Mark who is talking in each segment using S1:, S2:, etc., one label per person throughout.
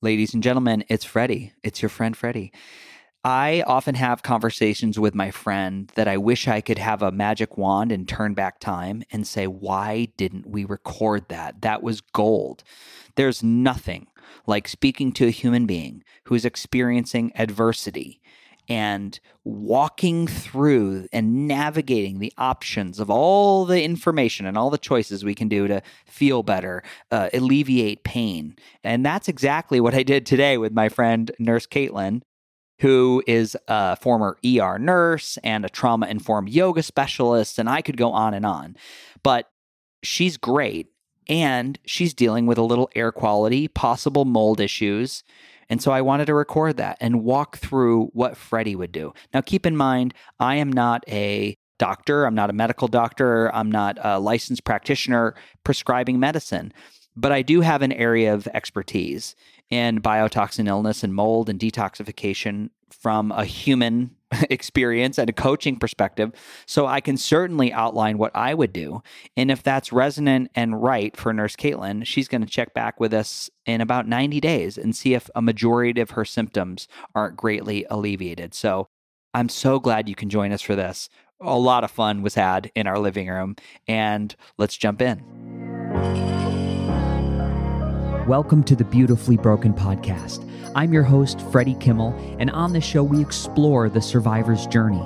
S1: Ladies and gentlemen, it's Freddie. It's your friend Freddie. I often have conversations with my friend that I wish I could have a magic wand and turn back time and say, why didn't we record that? That was gold. There's nothing like speaking to a human being who's experiencing adversity and walking through and navigating the options of all the information and all the choices we can do to feel better, uh, alleviate pain. And that's exactly what I did today with my friend, Nurse Caitlin, who is a former ER nurse and a trauma informed yoga specialist. And I could go on and on. But she's great. And she's dealing with a little air quality, possible mold issues. And so I wanted to record that and walk through what Freddie would do. Now, keep in mind, I am not a doctor, I'm not a medical doctor, I'm not a licensed practitioner prescribing medicine, but I do have an area of expertise in biotoxin illness and mold and detoxification from a human experience and a coaching perspective. So I can certainly outline what I would do. And if that's resonant and right for Nurse Caitlin, she's going to check back with us in about 90 days and see if a majority of her symptoms aren't greatly alleviated. So I'm so glad you can join us for this. A lot of fun was had in our living room. And let's jump in.
S2: Welcome to the Beautifully Broken podcast. I'm your host, Freddie Kimmel, and on this show, we explore the survivor's journey,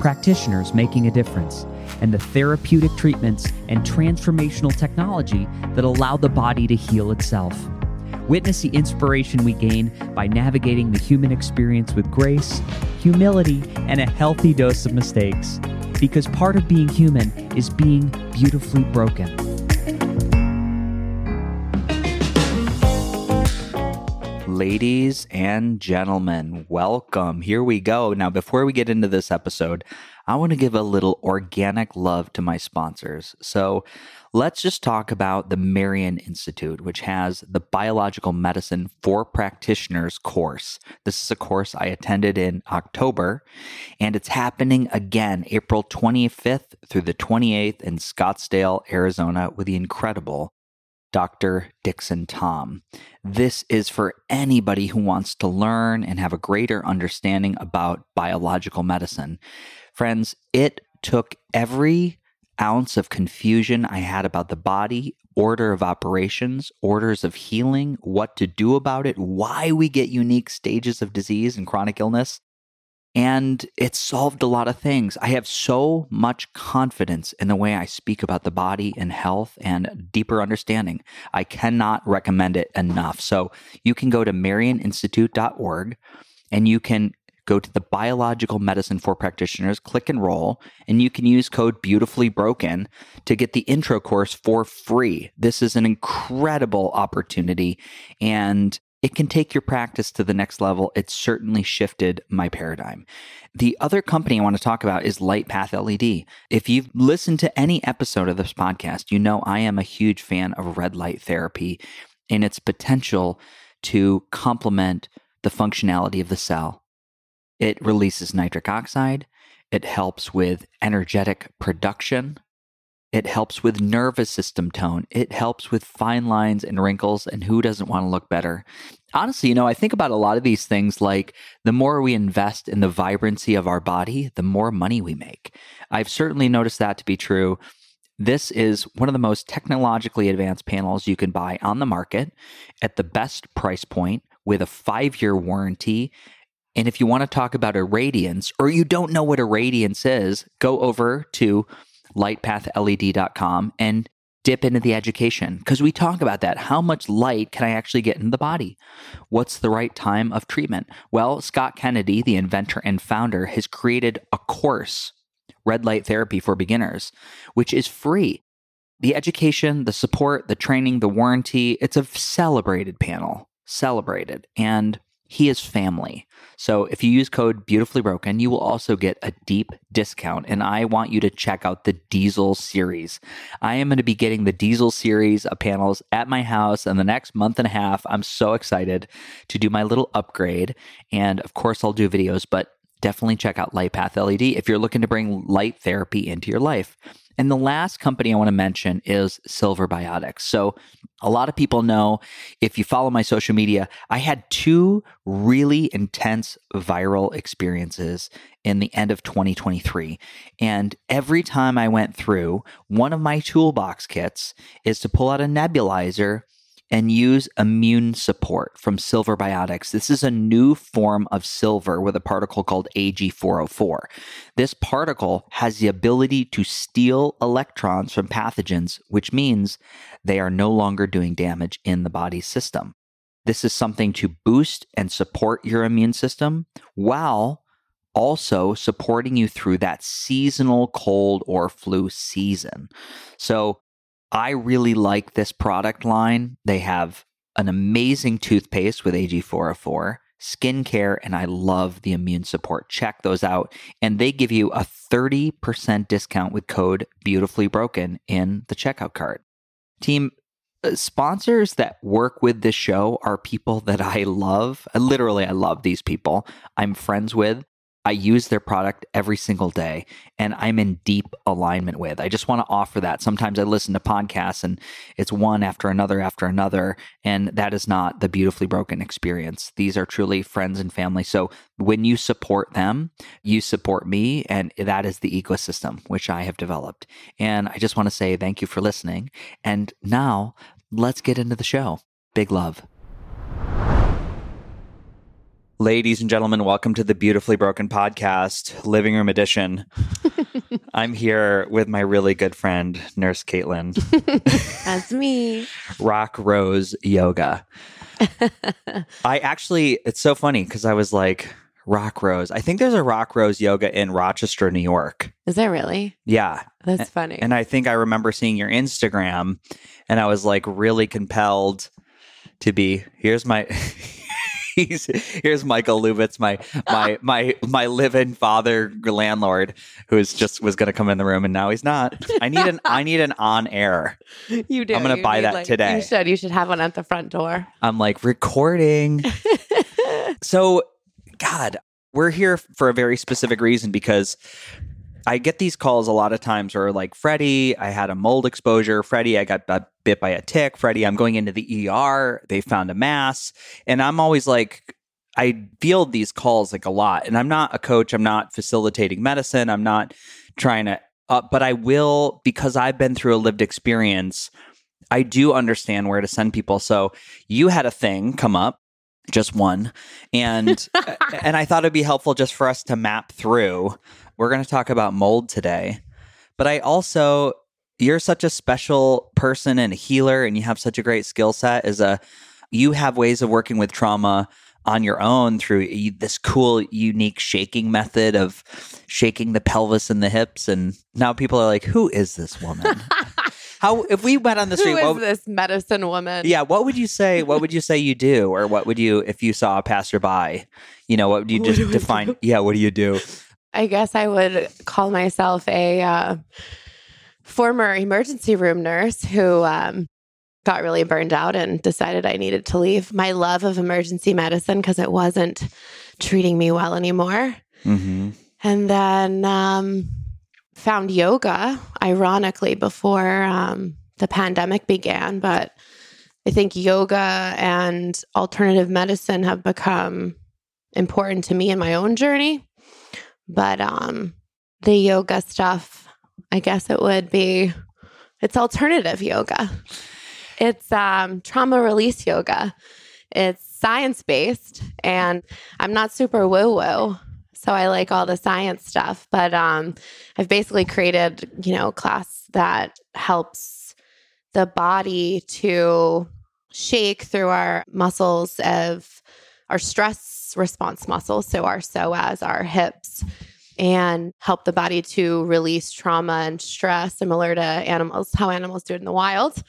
S2: practitioners making a difference, and the therapeutic treatments and transformational technology that allow the body to heal itself. Witness the inspiration we gain by navigating the human experience with grace, humility, and a healthy dose of mistakes. Because part of being human is being beautifully broken.
S1: Ladies and gentlemen, welcome. Here we go. Now, before we get into this episode, I want to give a little organic love to my sponsors. So, let's just talk about the Marion Institute, which has the Biological Medicine for Practitioners course. This is a course I attended in October, and it's happening again April 25th through the 28th in Scottsdale, Arizona, with the incredible Dr. Dickson Thom. This is for anybody who wants to learn and have a greater understanding about biological medicine. Friends, it took every ounce of confusion I had about the body, order of operations, orders of healing, what to do about it, why we get unique stages of disease and chronic illness, and it solved a lot of things. I have so much confidence in the way I speak about the body and health and deeper understanding. I cannot recommend it enough. So you can go to marioninstitute.org and you can go to the biological medicine for practitioners, click enroll, and you can use code beautifully broken to get the intro course for free. This is an incredible opportunity. And it can take your practice to the next level. It certainly shifted my paradigm. The other company I want to talk about is Lightpath LED. If you've listened to any episode of this podcast, you know I am a huge fan of red light therapy and its potential to complement the functionality of the cell. It releases nitric oxide, it helps with energetic production, it helps with nervous system tone. It helps with fine lines and wrinkles. And who doesn't want to look better? Honestly, you know, I think about a lot of these things like the more we invest in the vibrancy of our body, the more money we make. I've certainly noticed that to be true. This is one of the most technologically advanced panels you can buy on the market at the best price point with a five year warranty. And if you want to talk about irradiance or you don't know what irradiance is, go over to lightpathled.com and dip into the education because we talk about that. How much light can I actually get in the body? What's the right time of treatment? Well, Scott Kennedy, the inventor and founder, has created a course, Red Light Therapy for Beginners, which is free. The education, the support, the training, the warranty, it's a celebrated panel, celebrated. And he is family. So if you use code beautifully broken, you will also get a deep discount. And I want you to check out the Diesel series. I am going to be getting the Diesel series of panels at my house in the next month and a half. I'm so excited to do my little upgrade. And of course, I'll do videos, but definitely check out LightPath LED if you're looking to bring light therapy into your life. And the last company I want to mention is Silver Biotics. So, a lot of people know if you follow my social media, I had two really intense viral experiences in the end of 2023. And every time I went through, one of my toolbox kits is to pull out a nebulizer and use immune support from Silver Biotics. This is a new form of silver with a particle called Ag404. This particle has the ability to steal electrons from pathogens, which means they are no longer doing damage in the body's system. This is something to boost and support your immune system while also supporting you through that seasonal cold or flu season. So, I really like this product line. They have an amazing toothpaste with AG404, skincare, and I love the immune support. Check those out. And they give you a 30% discount with code beautifully broken in the checkout cart. Team, uh, sponsors that work with this show are people that I love. Literally, I love these people. I'm friends with. I use their product every single day and I'm in deep alignment with. I just want to offer that. Sometimes I listen to podcasts and it's one after another after another. And that is not the beautifully broken experience. These are truly friends and family. So when you support them, you support me. And that is the ecosystem which I have developed. And I just want to say thank you for listening. And now let's get into the show. Big love. Ladies and gentlemen, welcome to the Beautifully Broken Podcast, Living Room Edition. I'm here with my really good friend, Nurse Caitlin.
S3: That's me.
S1: Rock Rose Yoga. I actually, it's so funny because I was like, Rock Rose. I think there's a Rock Rose Yoga in Rochester, New York.
S3: Is there really?
S1: Yeah.
S3: That's funny.
S1: And I think I remember seeing your Instagram and I was like really compelled to be, here's my. He's here's Michael Lubitz, my my my my live-in father landlord, who's just was going to come in the room and now he's not. I need an I need an on air.
S3: You do.
S1: I'm going to buy that
S3: like,
S1: today.
S3: You should. You should have one at the front door.
S1: I'm like recording. so, God, we're here for a very specific reason because I get these calls a lot of times where like Freddie, I had a mold exposure. Freddie, I got bit by a tick. Freddie, I'm going into the ER. They found a mass. And I'm always like, I field these calls like a lot. And I'm not a coach. I'm not facilitating medicine. I'm not trying to, uh, but I will, because I've been through a lived experience, I do understand where to send people. So you had a thing come up just one and and i thought it'd be helpful just for us to map through we're going to talk about mold today. But I also, you're such a special person and a healer, and you have such a great skill set as a, uh, you have ways of working with trauma on your own through this cool, unique shaking method of shaking the pelvis and the hips. And now people are like, who is this woman? How if we went on the street?
S3: Who is
S1: what,
S3: this medicine woman?
S1: Yeah, what would you say? What would you say you do, or what would you if you saw a passerby? You know, what would you
S3: What
S1: just
S3: do
S1: define?
S3: do?
S1: Yeah, what do you do?
S3: I guess I would call myself a uh, former emergency room nurse who um, got really burned out and decided I needed to leave my love of emergency medicine because it wasn't treating me well anymore.
S1: Mm-hmm.
S3: And then um, found yoga, ironically, before um, the pandemic began. But I think yoga and alternative medicine have become important to me in my own journey. But um, the yoga stuff, I guess it would be it's alternative yoga. It's um, trauma release yoga. It's science based, and I'm not super woo woo. So I like all the science stuff, but um, I've basically created, you know, class that helps the body to shake through our muscles of our stress response muscles, so our psoas, our hips, and help the body to release trauma and stress, similar to animals, how animals do it in the wild.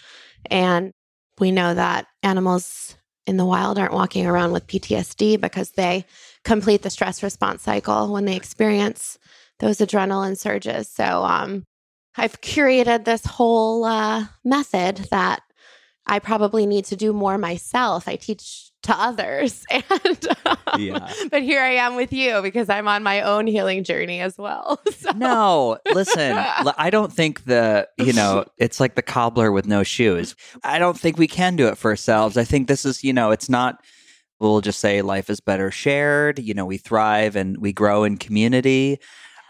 S3: And we know that animals in the wild aren't walking around with PTSD because they complete the stress response cycle when they experience those adrenaline surges. So um, I've curated this whole uh, method that I probably need to do more myself. I teach to others. And um,
S1: Yeah.
S3: but here I am with you because I'm on my own healing journey as well. So.
S1: No, listen, I don't think the, you know, it's like the cobbler with no shoes. I don't think we can do it for ourselves. I think this is, you know, it's not, we'll just say life is better shared. You know, we thrive and we grow in community.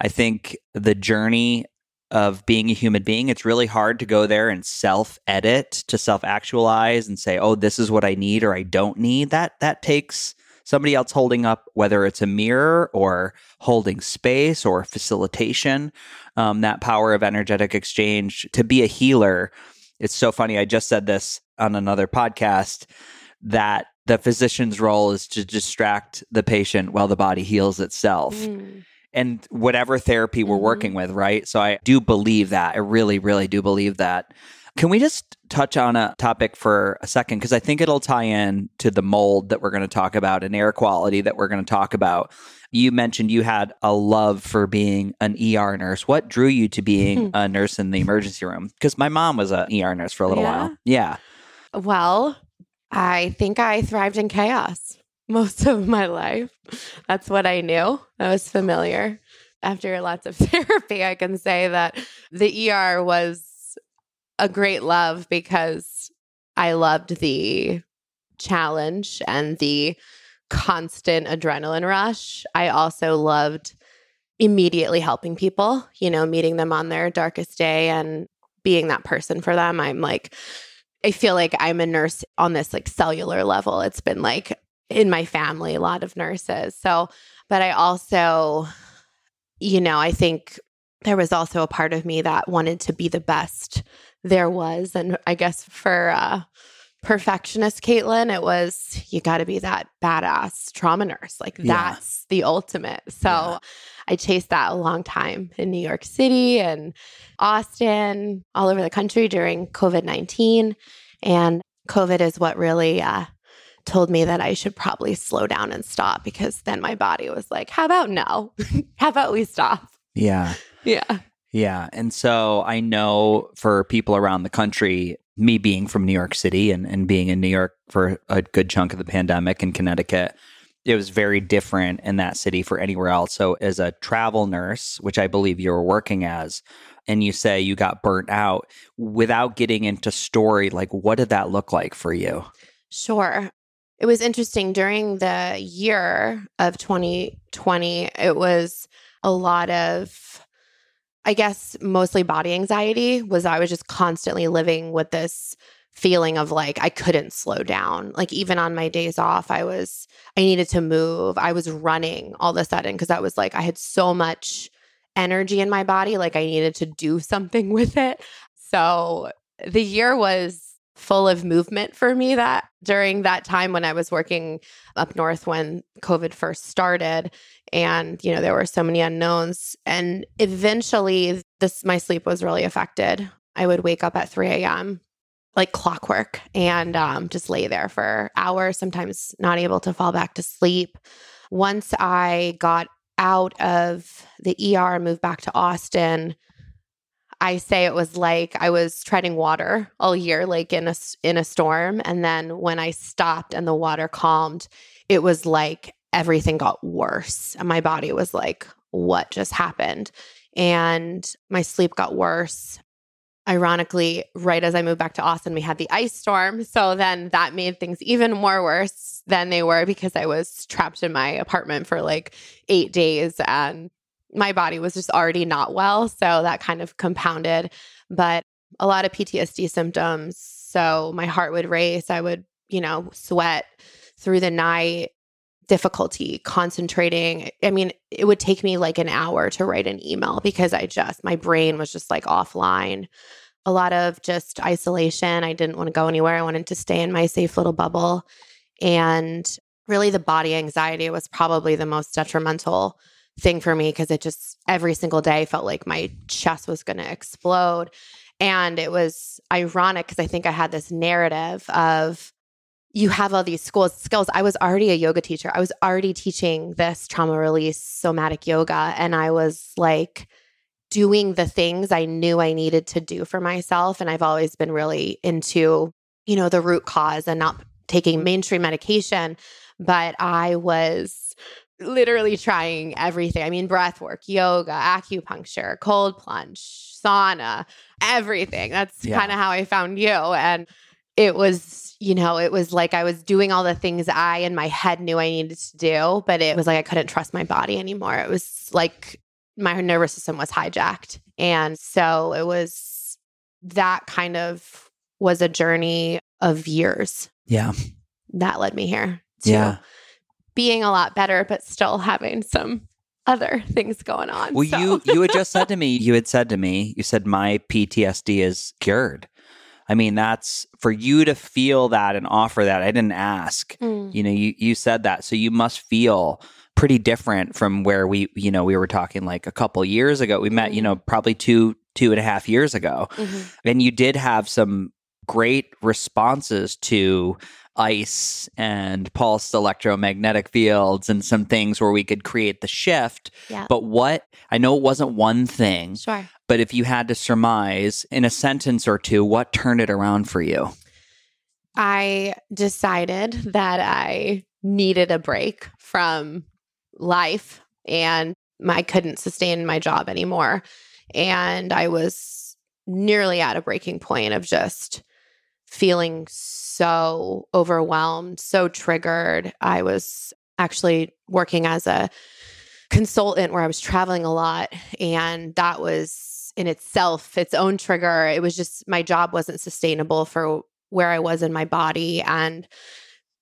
S1: I think the journey of being a human being, it's really hard to go there and self edit, to self actualize and say, oh, this is what I need or I don't need. That, that takes somebody else holding up, whether it's a mirror or holding space or facilitation, um, that power of energetic exchange to be a healer. It's so funny. I just said this on another podcast that the physician's role is to distract the patient while the body heals itself.
S3: Mm.
S1: And whatever therapy we're
S3: Mhm.
S1: working with, right? So I do believe that. I really, really do believe that. Can we just touch on a topic for a second? Because I think it'll tie in to the mold that we're going to talk about and air quality that we're going to talk about. You mentioned you had a love for being an ER nurse. What drew you to being a nurse in the emergency room? Because my mom was an ER nurse for a little
S3: Yeah?
S1: while. Yeah.
S3: Well, I think I thrived in chaos most of my life. That's what I knew. That was familiar. After lots of therapy, I can say that the ER was a great love because I loved the challenge and the constant adrenaline rush. I also loved immediately helping people, you know, meeting them on their darkest day and being that person for them. I'm like, I feel like I'm a nurse on this like cellular level. It's been like in my family, a lot of nurses. So, but I also, you know, I think there was also a part of me that wanted to be the best there was. And I guess for uh, perfectionist Caitlin, it was you got to be that badass trauma nurse. Like
S1: Yeah.
S3: that's the ultimate. So
S1: Yeah.
S3: I chased that a long time in New York City and Austin, all over the country during COVID 19. And COVID is what really uh, told me that I should probably slow down and stop because then my body was like, how about no? how about we stop?
S1: Yeah.
S3: Yeah.
S1: Yeah. And so I know for people around the country, me being from New York City and, and being in New York for a good chunk of the pandemic in Connecticut, it was very different in that city for anywhere else. So, as a travel nurse, which I believe you were working as, and you say you got burnt out without getting into story, like what did that look like for you?
S3: Sure. It was interesting during the year of 2020, it was a lot of I guess mostly body anxiety was I was just constantly living with this feeling of like I couldn't slow down. Like even on my days off, I was I needed to move. I was running all of a sudden because i was like I had so much energy in my body, like I needed to do something with it. So the year was full of movement for me that during that time when I was working up north when COVID first started and you know there were so many unknowns and eventually this my sleep was really affected. I would wake up at 3 a.m. like clockwork and um, just lay there for hours, sometimes not able to fall back to sleep. Once I got out of the ER and moved back to Austin, I say it was like I was treading water all year, like in a in a storm. And then when I stopped and the water calmed, it was like everything got worse, and my body was like, "What just happened?" And my sleep got worse. Ironically, right as I moved back to Austin, we had the ice storm. So then that made things even more worse than they were because I was trapped in my apartment for like eight days and my body was just already not well. So that kind of compounded, but a lot of PTSD symptoms. So my heart would race. I would, you know, sweat through the night, difficulty concentrating. I mean, it would take me like an hour to write an email because I just, my brain was just like offline. A lot of just isolation. I didn't want to go anywhere. I wanted to stay in my safe little bubble. And really, the body anxiety was probably the most detrimental thing for me because it just every single day felt like my chest was going to explode. And it was ironic because I think I had this narrative of you have all these schools skills. I was already a yoga teacher. I was already teaching this trauma release somatic yoga. And I was like doing the things I knew I needed to do for myself. And I've always been really into, you know, the root cause and not taking mainstream medication, but I was literally trying everything. I mean, breath work, yoga, acupuncture, cold plunge, sauna, everything. That's
S1: Yeah.
S3: kind of how I found you. And it was, you know, it was like I was doing all the things I in my head knew I needed to do, but it was like I couldn't trust my body anymore. It was like my nervous system was hijacked. And so it was that kind of was a journey of years
S1: Yeah.
S3: that led me here to
S1: Yeah.
S3: Being a lot better, but still having some other things going on.
S1: Well,
S3: So-
S1: you you had just said to me, you had said to me, you said my PTSD is cured. I mean, that's for you to feel that and offer that. I didn't ask.
S3: Mm.
S1: You know, you you said that, so you must feel pretty different from where we, you know, we were talking like a couple years ago. We met, you know, probably two two and a half years ago,
S3: Mhm.
S1: and you did have some great responses to ice and pulsed electromagnetic fields and some things where we could create the shift.
S3: Yeah.
S1: But what I know it wasn't one thing,
S3: Sure.
S1: but if you had to surmise in a sentence or two, what turned it around for you?
S3: I decided that I needed a break from life and I couldn't sustain my job anymore. And I was nearly at a breaking point of just feeling so overwhelmed, so triggered. I was actually working as a consultant where I was traveling a lot. And that was in itself its own trigger. It was just my job wasn't sustainable for where I was in my body. And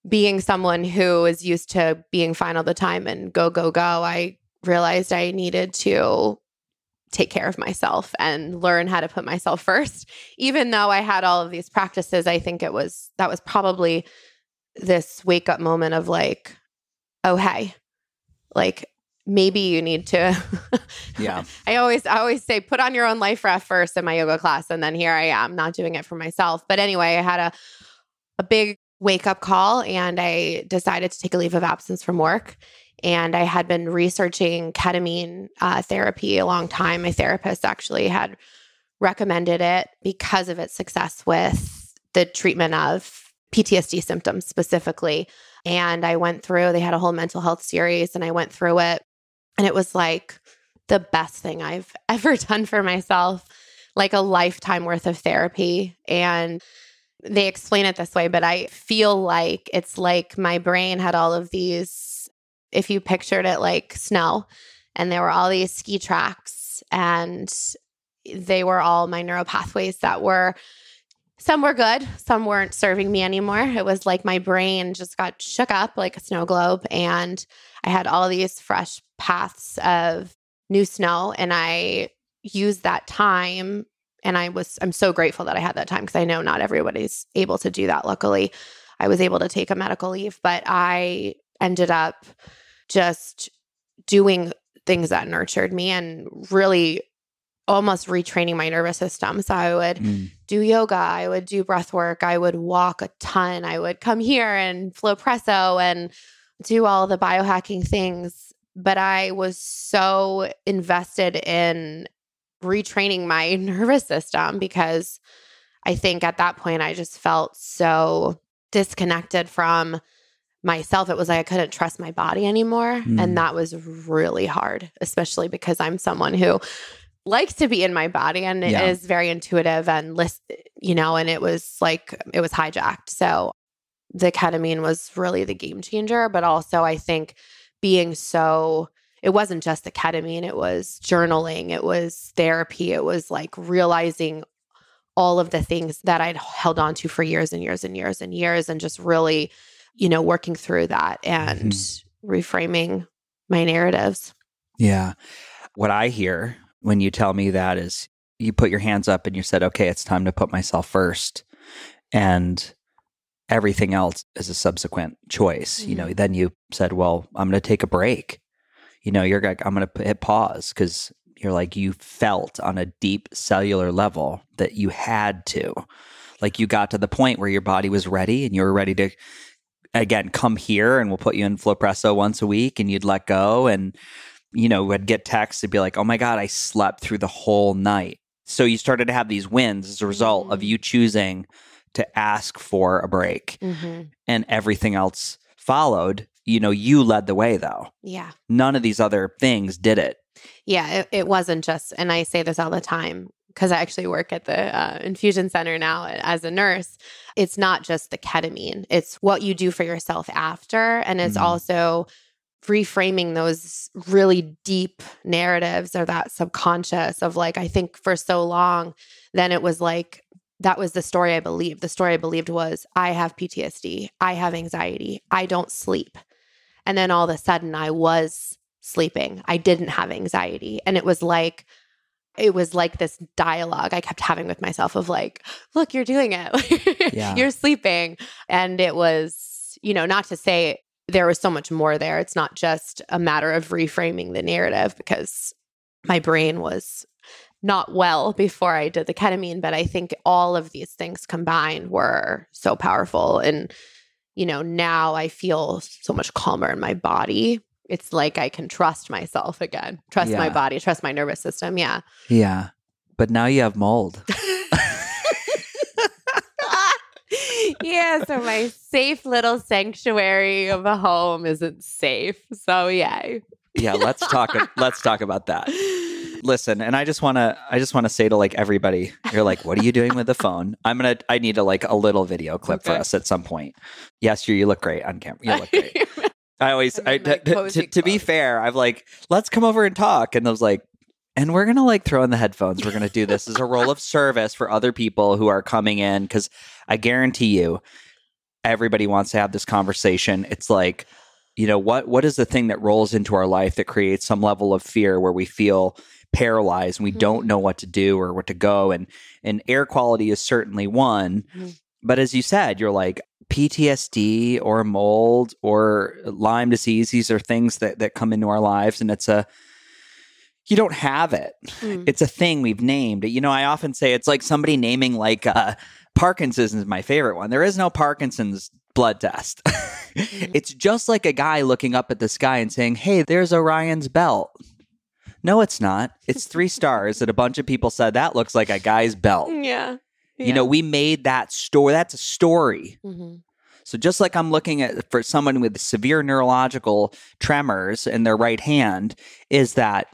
S3: being someone who is used to being fine all the time and go, go, go, I realized I needed to take care of myself and learn how to put myself first. Even though I had all of these practices, I think it was that was probably this wake up moment of like, oh, hey, like maybe you need to.
S1: Yeah.
S3: I always I always say put on your own life raft first in my yoga class and then here I am not doing it for myself. But anyway, I had a a big wake up call and I decided to take a leave of absence from work. And I had been researching ketamine uh, therapy a long time. My therapist actually had recommended it because of its success with the treatment of PTSD symptoms specifically. And I went through, they had a whole mental health series and I went through it. And it was like the best thing I've ever done for myself, like a lifetime worth of therapy. And they explain it this way, but I feel like it's like my brain had all of these, if you pictured it like snow, and there were all these ski tracks, and they were all my neural pathways that were. Some were good, some weren't serving me anymore. It was like my brain just got shook up like a snow globe, and I had all these fresh paths of new snow. And I used that time and I was I'm so grateful that I had that time because I know not everybody's able to do that. Luckily, I was able to take a medical leave, but I ended up just doing things that nurtured me and really almost retraining my nervous system. So I would
S1: Mm.
S3: do yoga, I would do breath work, I would walk a ton, I would come here and Flowpresso and do all the biohacking things. But I was so invested in retraining my nervous system because I think at that point I just felt so disconnected from myself. It was like I couldn't trust my body anymore.
S1: Mm.
S3: And that was really hard, especially because I'm someone who likes to be in my body and it is
S1: Yeah.
S3: very intuitive and list, you know, and it was like it was hijacked. So the ketamine was really the game changer, but also I think being so it wasn't just the ketamine, it was journaling, it was therapy, it was like realizing all of the things that I'd held on to for years and years and years and years and just really, you know, working through that mm-hmm. and reframing my narratives.
S1: Yeah. What I hear when you tell me that is you put your hands up and you said, okay, it's time to put myself first. And everything else is a subsequent choice. You know, mm-hmm. then you said, well, I'm going to take a break. You know, you're like, I'm going to hit pause because you're like, you felt on a deep cellular level that you had to. Like you got to the point where your body was ready and you were ready to, again, come here and we'll put you in Flowpresso once a week and you'd let go. And, you know, would get texts to be like, oh my God, I slept through the whole night. So you started to have these wins as a result of
S3: Mhm.
S1: you choosing to ask for a break
S3: Mhm.
S1: and everything else followed. You know, you led the way though.
S3: Yeah.
S1: None of these other things did it.
S3: Yeah, it, it wasn't just, and I say this all the time because I actually work at the uh, infusion center now as a nurse. It's not just the ketamine, it's what you do for yourself after. And it's
S1: Mhm.
S3: also reframing those really deep narratives or that subconscious of like, I think for so long, then it was like, that was the story I believed. The story I believed was I have PTSD, I have anxiety, I don't sleep. And then all of a sudden, I was sleeping. I didn't have anxiety. And it was like, it was like this dialogue I kept having with myself of like, look, you're doing it.
S1: Yeah.
S3: you're sleeping. And it was, you know, not to say there was so much more there. It's not just a matter of reframing the narrative because my brain was not well before I did the ketamine, but I think all of these things combined were so powerful. And, you know, now I feel so much calmer in my body. It's like I can trust myself again, trust my body, trust my nervous system. Yeah.
S1: Yeah. But now you have mold.
S3: yeah. So my safe little sanctuary of a home isn't safe. So, yeah.
S1: Yeah, let's talk let's talk about that. Listen, and I just want to I just want to say to like everybody, you're like, what are you doing with the phone? I'm going to I need a like a little video clip for us at some point. Yes, you you look great on camera. You look great. I always I, to, to, to be fair, I've like, let's come over and talk and I was like and we're going to like throw in the headphones. We're going to do this as a role of service for other people who are coming in cuz I guarantee you everybody wants to have this conversation. It's like you know what what is the thing that rolls into our life that creates some level of fear where we feel paralyzed and we
S3: Mhm.
S1: don't know what to do or where to go and and air quality is certainly one
S3: Mhm.
S1: but as you said you're like PTSD or mold or Lyme disease these are things that that come into our lives and it's a you don't have it
S3: Mm.
S1: it's a thing we've named. You know, I often say it's like somebody naming like uh, Parkinson's is my favorite one. There is no Parkinson's blood test. It's just like a guy looking up at the sky and saying, "Hey, there's Orion's belt." No, it's not. It's three stars that a bunch of people said that looks like a guy's belt.
S3: yeah.
S1: You know, we made that story. That's a story.
S3: Mhm.
S1: So just like I'm looking at for someone with severe neurological tremors in their right hand, is that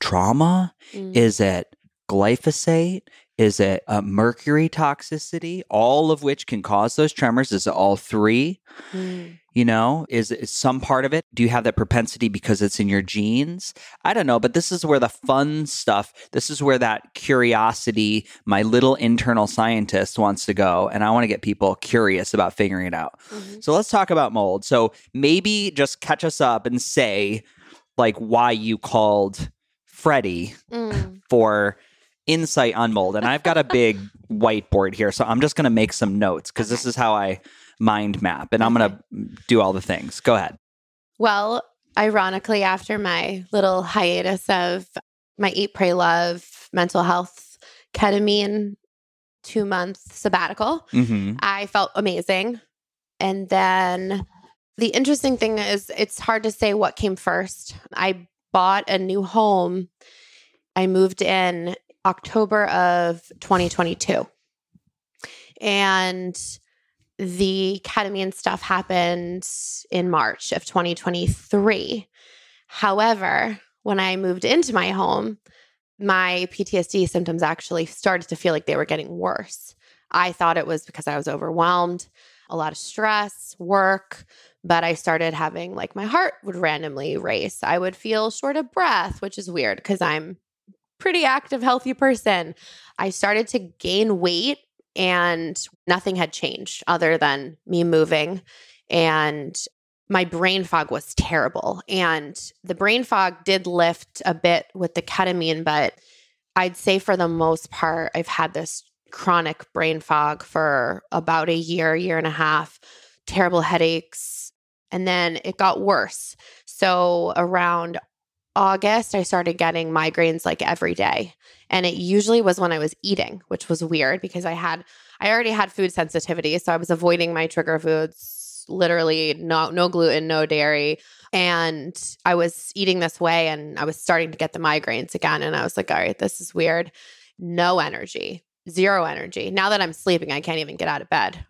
S1: trauma?
S3: Mm.
S1: Is it glyphosate? Is it uh, mercury toxicity? All of which can cause those tremors. Is it all three?
S3: Mm.
S1: You know, is, is some part of it? Do you have that propensity because it's in your genes? I don't know, but this is where the fun stuff, this is where that curiosity, my little internal scientist wants to go. And I want to get people curious about figuring it out.
S3: Mhm.
S1: So let's talk about mold. So maybe just catch us up and say, like, why you called Freddie
S3: Mm.
S1: for insight on mold. And I've got a big whiteboard here. So I'm just going to make some notes because this is how I mind map and I'm going to do all the things. Go ahead.
S3: Well, ironically, after my little hiatus of my Eat, Pray, Love mental health ketamine two month sabbatical,
S1: hmm
S3: I felt amazing. And then the interesting thing is, it's hard to say what came first. I bought a new home. I moved in October of 2022. And the ketamine stuff happened in March of 2023. However, when I moved into my home, my PTSD symptoms actually started to feel like they were getting worse. I thought it was because I was overwhelmed, a lot of stress, work, but I started having like my heart would randomly race. I would feel short of breath, which is weird because I'm pretty active, healthy person. I started to gain weight and nothing had changed other than me moving and my brain fog was terrible and the brain fog did lift a bit with the ketamine but i'd say for the most part i've had this chronic brain fog for about a year year and a half terrible headaches and then it got worse so around august i started getting migraines like every day and it usually was when i was eating which was weird because i had i already had food sensitivity so i was avoiding my trigger foods literally no no gluten no dairy and i was eating this way and i was starting to get the migraines again and i was like all right this is weird no energy zero energy. Now that I'm sleeping, I can't even get out of bed.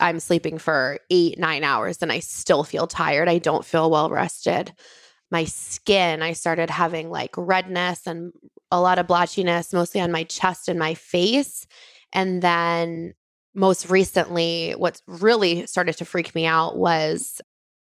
S3: I'm sleeping for eight, nine hours and I still feel tired. I don't feel well rested. My skin, I started having like redness and a lot of blotchiness, mostly on my chest and my face. And then most recently, what really started to freak me out was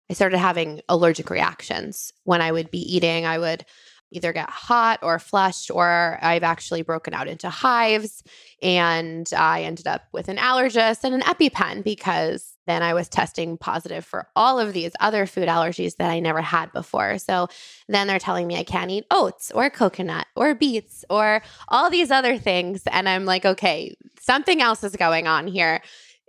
S3: I started having allergic reactions. When I would be eating, I would either get hot or flushed, or I've actually broken out into hives. And I ended up with an allergist and an EpiPen because then I was testing positive for all of these other food allergies that I never had before. So then they're telling me I can't eat oats or coconut or beets or all these other things. And I'm like, okay, something else is going on here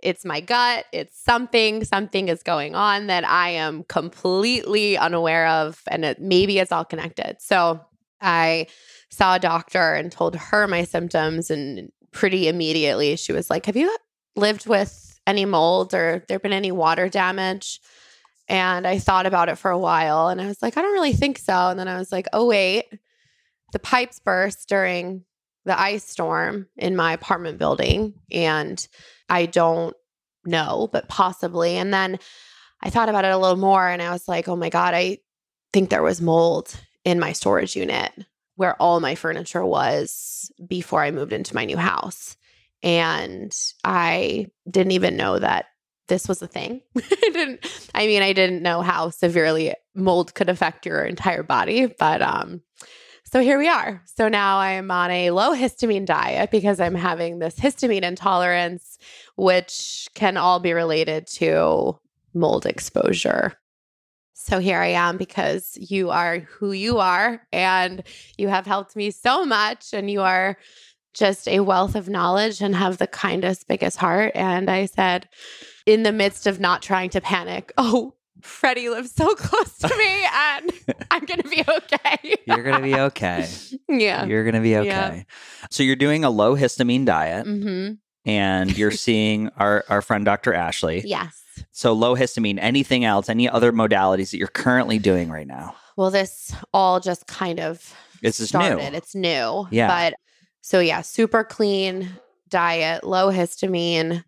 S3: it's my gut, it's something, something is going on that I am completely unaware of. And it, maybe it's all connected. So I saw a doctor and told her my symptoms. And pretty immediately, she was like, Have you lived with any mold or there been any water damage? And I thought about it for a while and I was like, I don't really think so. And then I was like, oh, wait, the pipes burst during the ice storm in my apartment building. And I don't know, but possibly. And then I thought about it a little more and I was like, oh my God, I think there was mold in my storage unit where all my furniture was before I moved into my new house. And I didn't even know that this was a thing. I didn't I mean I didn't know how severely mold could affect your entire body, but um so here we are. So now I'm on a low histamine diet because I'm having this histamine intolerance, which can all be related to mold exposure. So here I am because you are who you are and you have helped me so much and you are just a wealth of knowledge and have the kindest, biggest heart. And I said, in the midst of not trying to panic, oh, Freddie lives so close to me and I'm going to be okay.
S1: you're going to be okay.
S3: Yeah.
S1: You're going to be okay. Yeah. So you're doing a low histamine diet
S3: mm-hmm.
S1: and you're seeing our, our friend, Dr. Ashley.
S3: Yes.
S1: So low histamine, anything else, any other modalities that you're currently doing right now?
S3: Well, this all just kind of
S1: this is new.
S3: It's new.
S1: Yeah.
S3: But so yeah, super clean diet, low histamine,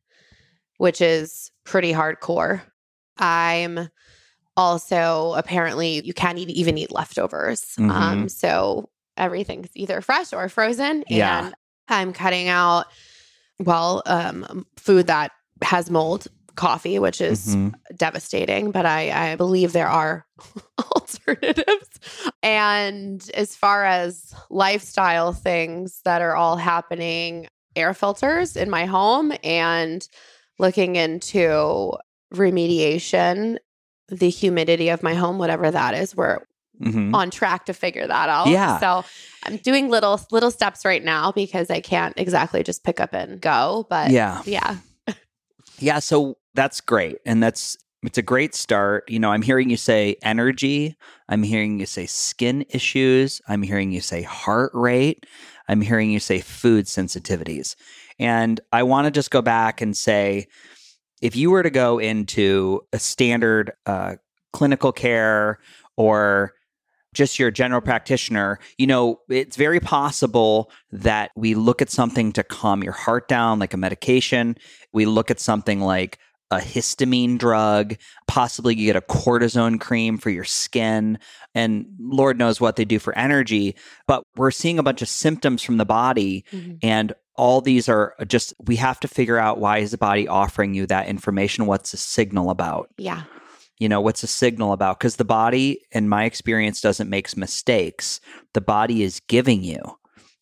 S3: which is pretty hardcore. I'm also apparently you can't even eat leftovers.
S1: Mm-hmm.
S3: Um, so everything's either fresh or frozen.
S1: Yeah.
S3: And I'm cutting out, well, um, food that has mold, coffee, which is
S1: Mhm.
S3: devastating, but I, I believe there are alternatives. And as far as lifestyle things that are all happening, air filters in my home and looking into remediation, the humidity of my home, whatever that is, we're
S1: Mhm.
S3: on track to figure that out.
S1: Yeah.
S3: So I'm doing little little steps right now because I can't exactly just pick up and go. But
S1: Yeah.
S3: yeah.
S1: Yeah, so that's great. And that's it's a great start. You know, I'm hearing you say energy, I'm hearing you say skin issues, I'm hearing you say heart rate, I'm hearing you say food sensitivities. And I want to just go back and say if you were to go into a standard uh, clinical care or just your general practitioner, you know, it's very possible that we look at something to calm your heart down, like a medication. We look at something like a histamine drug, possibly you get a cortisone cream for your skin, and Lord knows what they do for energy. But we're seeing a bunch of symptoms from the body,
S3: Mhm.
S1: and all these are just, we have to figure out why is the body offering you that information? What's the signal about?
S3: Yeah.
S1: you know what's a signal about because the body in my experience doesn't make mistakes the body is giving you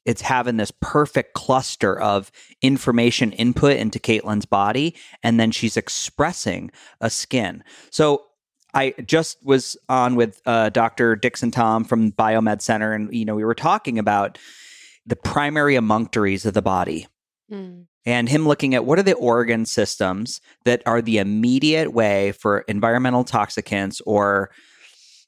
S1: it's having this perfect cluster of information input into caitlin's body and then she's expressing a skin so i just was on with uh, dr dickson thom from biomed center and you know we were talking about the primary emunctories of the body
S3: Mm.
S1: and him looking at what are the organ systems that are the immediate way for environmental toxicants or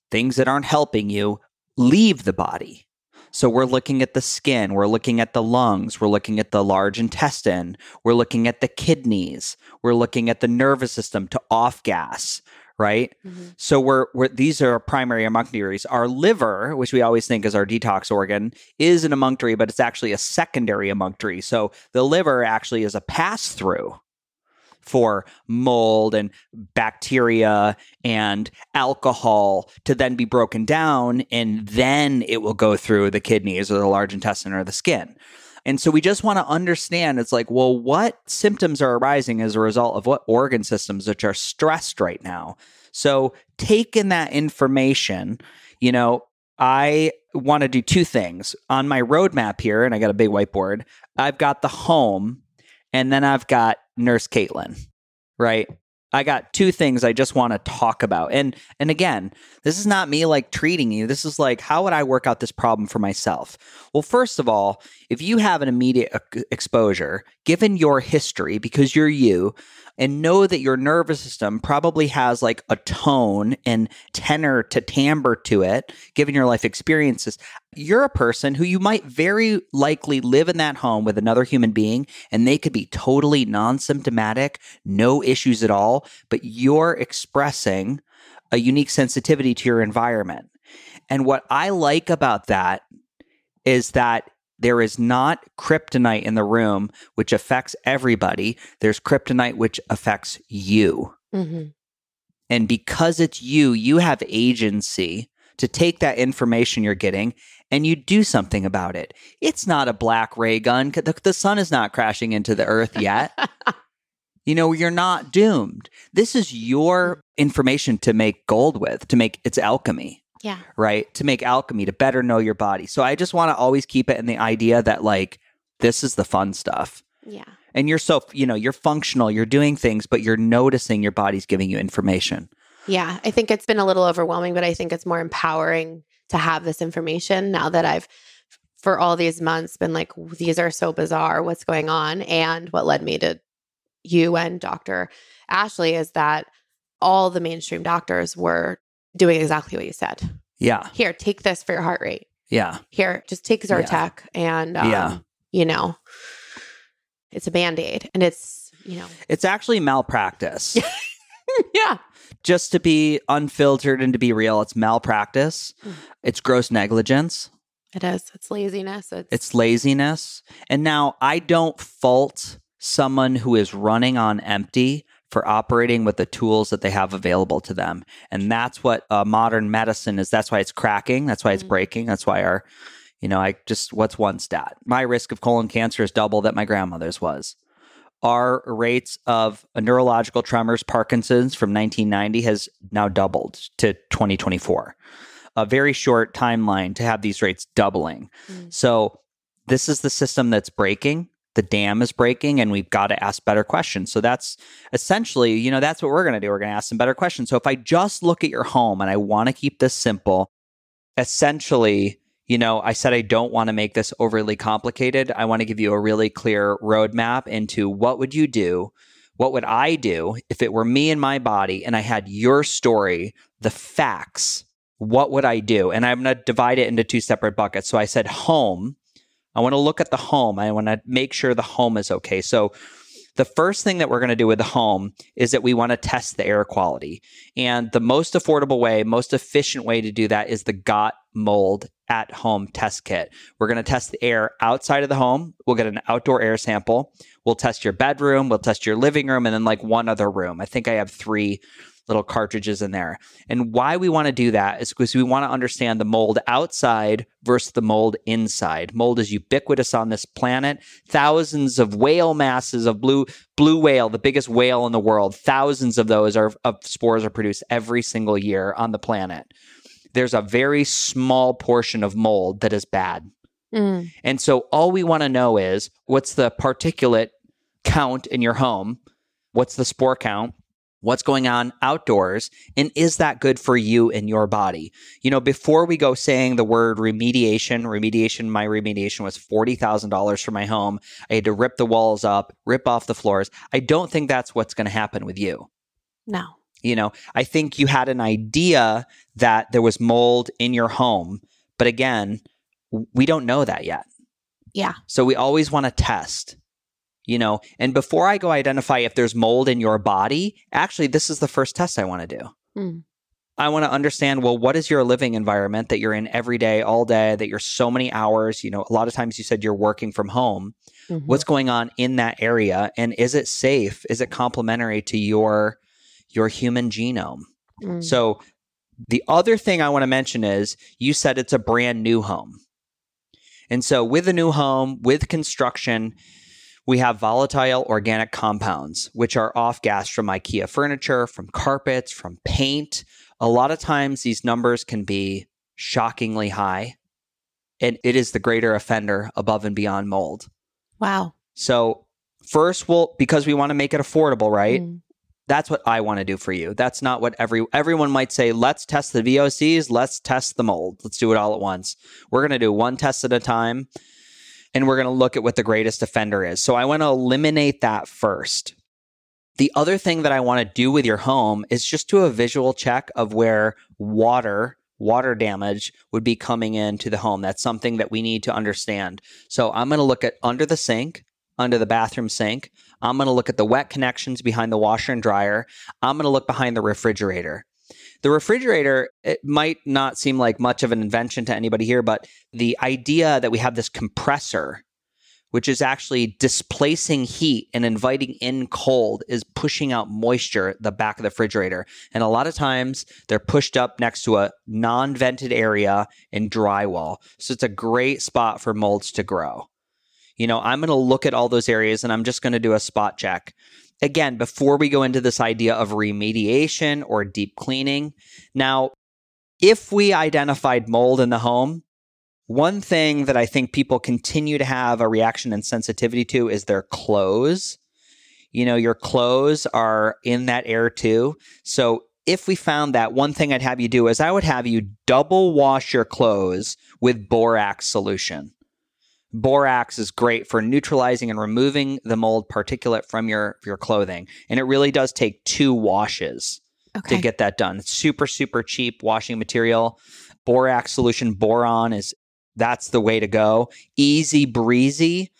S1: things that aren't helping you leave the body. So we're looking at the skin, we're looking at the lungs, we're looking at the large intestine, we're looking at the kidneys, we're looking at the nervous system to off gas, right?
S3: Mhm.
S1: So we're, we're these are primary emunctories. Our liver, which we always think is our detox organ, is an emunctory, but it's actually a secondary emunctory. So the liver actually is a pass through for mold and bacteria and alcohol to then be broken down and then it will go through the kidneys or the large intestine or the skin. And so we just want to understand it's like, well, what symptoms are arising as a result of what organ systems which are stressed right now? So taking that information, you know, I want to do two things. On my roadmap here, and I got a big whiteboard, I've got the home and then I've got Nurse Caitlin, right? I got two things I just want to talk about. And and again, this is not me like treating you. This is like how would I work out this problem for myself? Well, first of all, if you have an immediate exposure, given your history because you're you, and know that your nervous system probably has like a tone and tenor to timbre to it, given your life experiences, you're a person who you might very likely live in that home with another human being and they could be totally non symptomatic, no issues at all, but you're expressing a unique sensitivity to your environment. And what I like about that is that there is not kryptonite in the room which affects everybody. There's kryptonite which affects you.
S3: Mhm.
S1: And because it's you, you have agency to take that information you're getting and you do something about it. It's not a black ray gun. The, the sun is not crashing into the earth yet. you know, you're not doomed. This is your information to make gold with, to make it's alchemy
S3: Yeah.
S1: right? To make alchemy, to better know your body. So I just want to always keep it in the idea that like this is the fun stuff.
S3: Yeah.
S1: And you're so, you know, you're functional, you're doing things, but you're noticing your body's giving you information.
S3: Yeah. I think it's been a little overwhelming, but I think it's more empowering to have this information now that I've for all these months been like these are so bizarre what's going on and what led me to you and Dr. Ashley is that all the mainstream doctors were doing exactly what you said.
S1: Yeah.
S3: Here, take this for your heart rate.
S1: Yeah.
S3: Here, just take Zyrtec and um,
S1: Yeah.
S3: you know, it's a band-aid and it's, you know.
S1: It's actually malpractice.
S3: yeah.
S1: Just to be unfiltered and to be real, it's malpractice.
S3: Mm.
S1: It's gross negligence.
S3: It is. It's laziness. It's,
S1: It's laziness. And now I don't fault someone who is running on empty for operating with the tools that they have available to them. And that's what uh, modern medicine is. That's why it's cracking. That's why it's
S3: Mhm.
S1: breaking. That's why our, you know, I just, what's one stat? My risk of colon cancer is double that my grandmother's was. Our rates of neurological tremors, Parkinson's from 1990 has now doubled to 2024. A very short timeline to have these rates doubling.
S3: Mm.
S1: So this is the system that's breaking. The dam is breaking, and we've got to ask better questions. So that's essentially, you know, that's what we're going to do. We're going to ask some better questions. So if I just look at your home and I want to keep this simple, essentially, you know, I said I don't want to make this overly complicated. I want to give you a really clear roadmap into what would you do? What would I do if it were me and my body and I had your story, the facts? What would I do? And I'm going to divide it into two separate buckets. So I said home. I want to look at the home. I want to make sure the home is okay. So the first thing that we're going to do with the home is that we want to test the air quality. And the most affordable way, most efficient way to do that is the Got Mold at home test kit. We're going to test the air outside of the home. We'll get an outdoor air sample. We'll test your bedroom, we'll test your living room, and then like one other room. I think I have three little cartridges in there. And why we want to do that is because we want to understand the mold outside versus the mold inside. Mold is ubiquitous on this planet. Thousands of whale masses of blue blue whale, the biggest whale in the world, thousands of those are of spores are produced every single year on the planet. There's a very small portion of mold that is bad.
S3: Mm.
S1: And so all we want to know is what's the particulate count in your home? What's the spore count? What's going on outdoors? And is that good for you and your body? You know, before we go saying the word remediation, remediation, my remediation was $40,000 for my home. I had to rip the walls up, rip off the floors. I don't think that's what's going to happen with you.
S3: No.
S1: You know, I think you had an idea that there was mold in your home, but again, we don't know that yet.
S3: Yeah.
S1: So we always want to test, you know, and before I go identify if there's mold in your body, actually, this is the first test I want to do.
S3: Mm.
S1: I want to understand well, what is your living environment that you're in every day, all day, that you're so many hours? You know, a lot of times you said you're working from home.
S3: Mhm.
S1: What's going on in that area? And is it safe? Is it complementary to your your human genome?
S3: Mm.
S1: So the other thing I want to mention is you said it's a brand new home. And so with a new home, with construction, we have volatile organic compounds, which are off gas from IKEA furniture, from carpets, from paint. A lot of times these numbers can be shockingly high. And it is the greater offender above and beyond mold.
S3: wow.
S1: So first we'll because we want to make it affordable, right?
S3: Mm.
S1: That's what I want to do for you. That's not what every everyone might say, let's test the VOCs, let's test the mold. Let's do it all at once. We're going to do one test at a time and we're going to look at what the greatest offender is. So I want to eliminate that first. The other thing that I want to do with your home is just do a visual check of where water water damage would be coming into the home. That's something that we need to understand. So I'm going to look at under the sink, under the bathroom sink. I'm going to look at the wet connections behind the washer and dryer. I'm going to look behind the refrigerator. The refrigerator, it might not seem like much of an invention to anybody here, but the idea that we have this compressor, which is actually displacing heat and inviting in cold, is pushing out moisture at the back of the refrigerator. And a lot of times they're pushed up next to a non vented area in drywall. So it's a great spot for molds to grow. You know, I'm going to look at all those areas and I'm just going to do a spot check. Again, before we go into this idea of remediation or deep cleaning. Now, if we identified mold in the home, one thing that I think people continue to have a reaction and sensitivity to is their clothes. You know, your clothes are in that air too. So if we found that, one thing I'd have you do is I would have you double wash your clothes with borax solution. Borax is great for neutralizing and removing the mold particulate from your your clothing, and it really does take two washes
S3: Okay.
S1: to get that done. It's super super cheap washing material. Borax solution boron is that's the way to go. Easy breezy.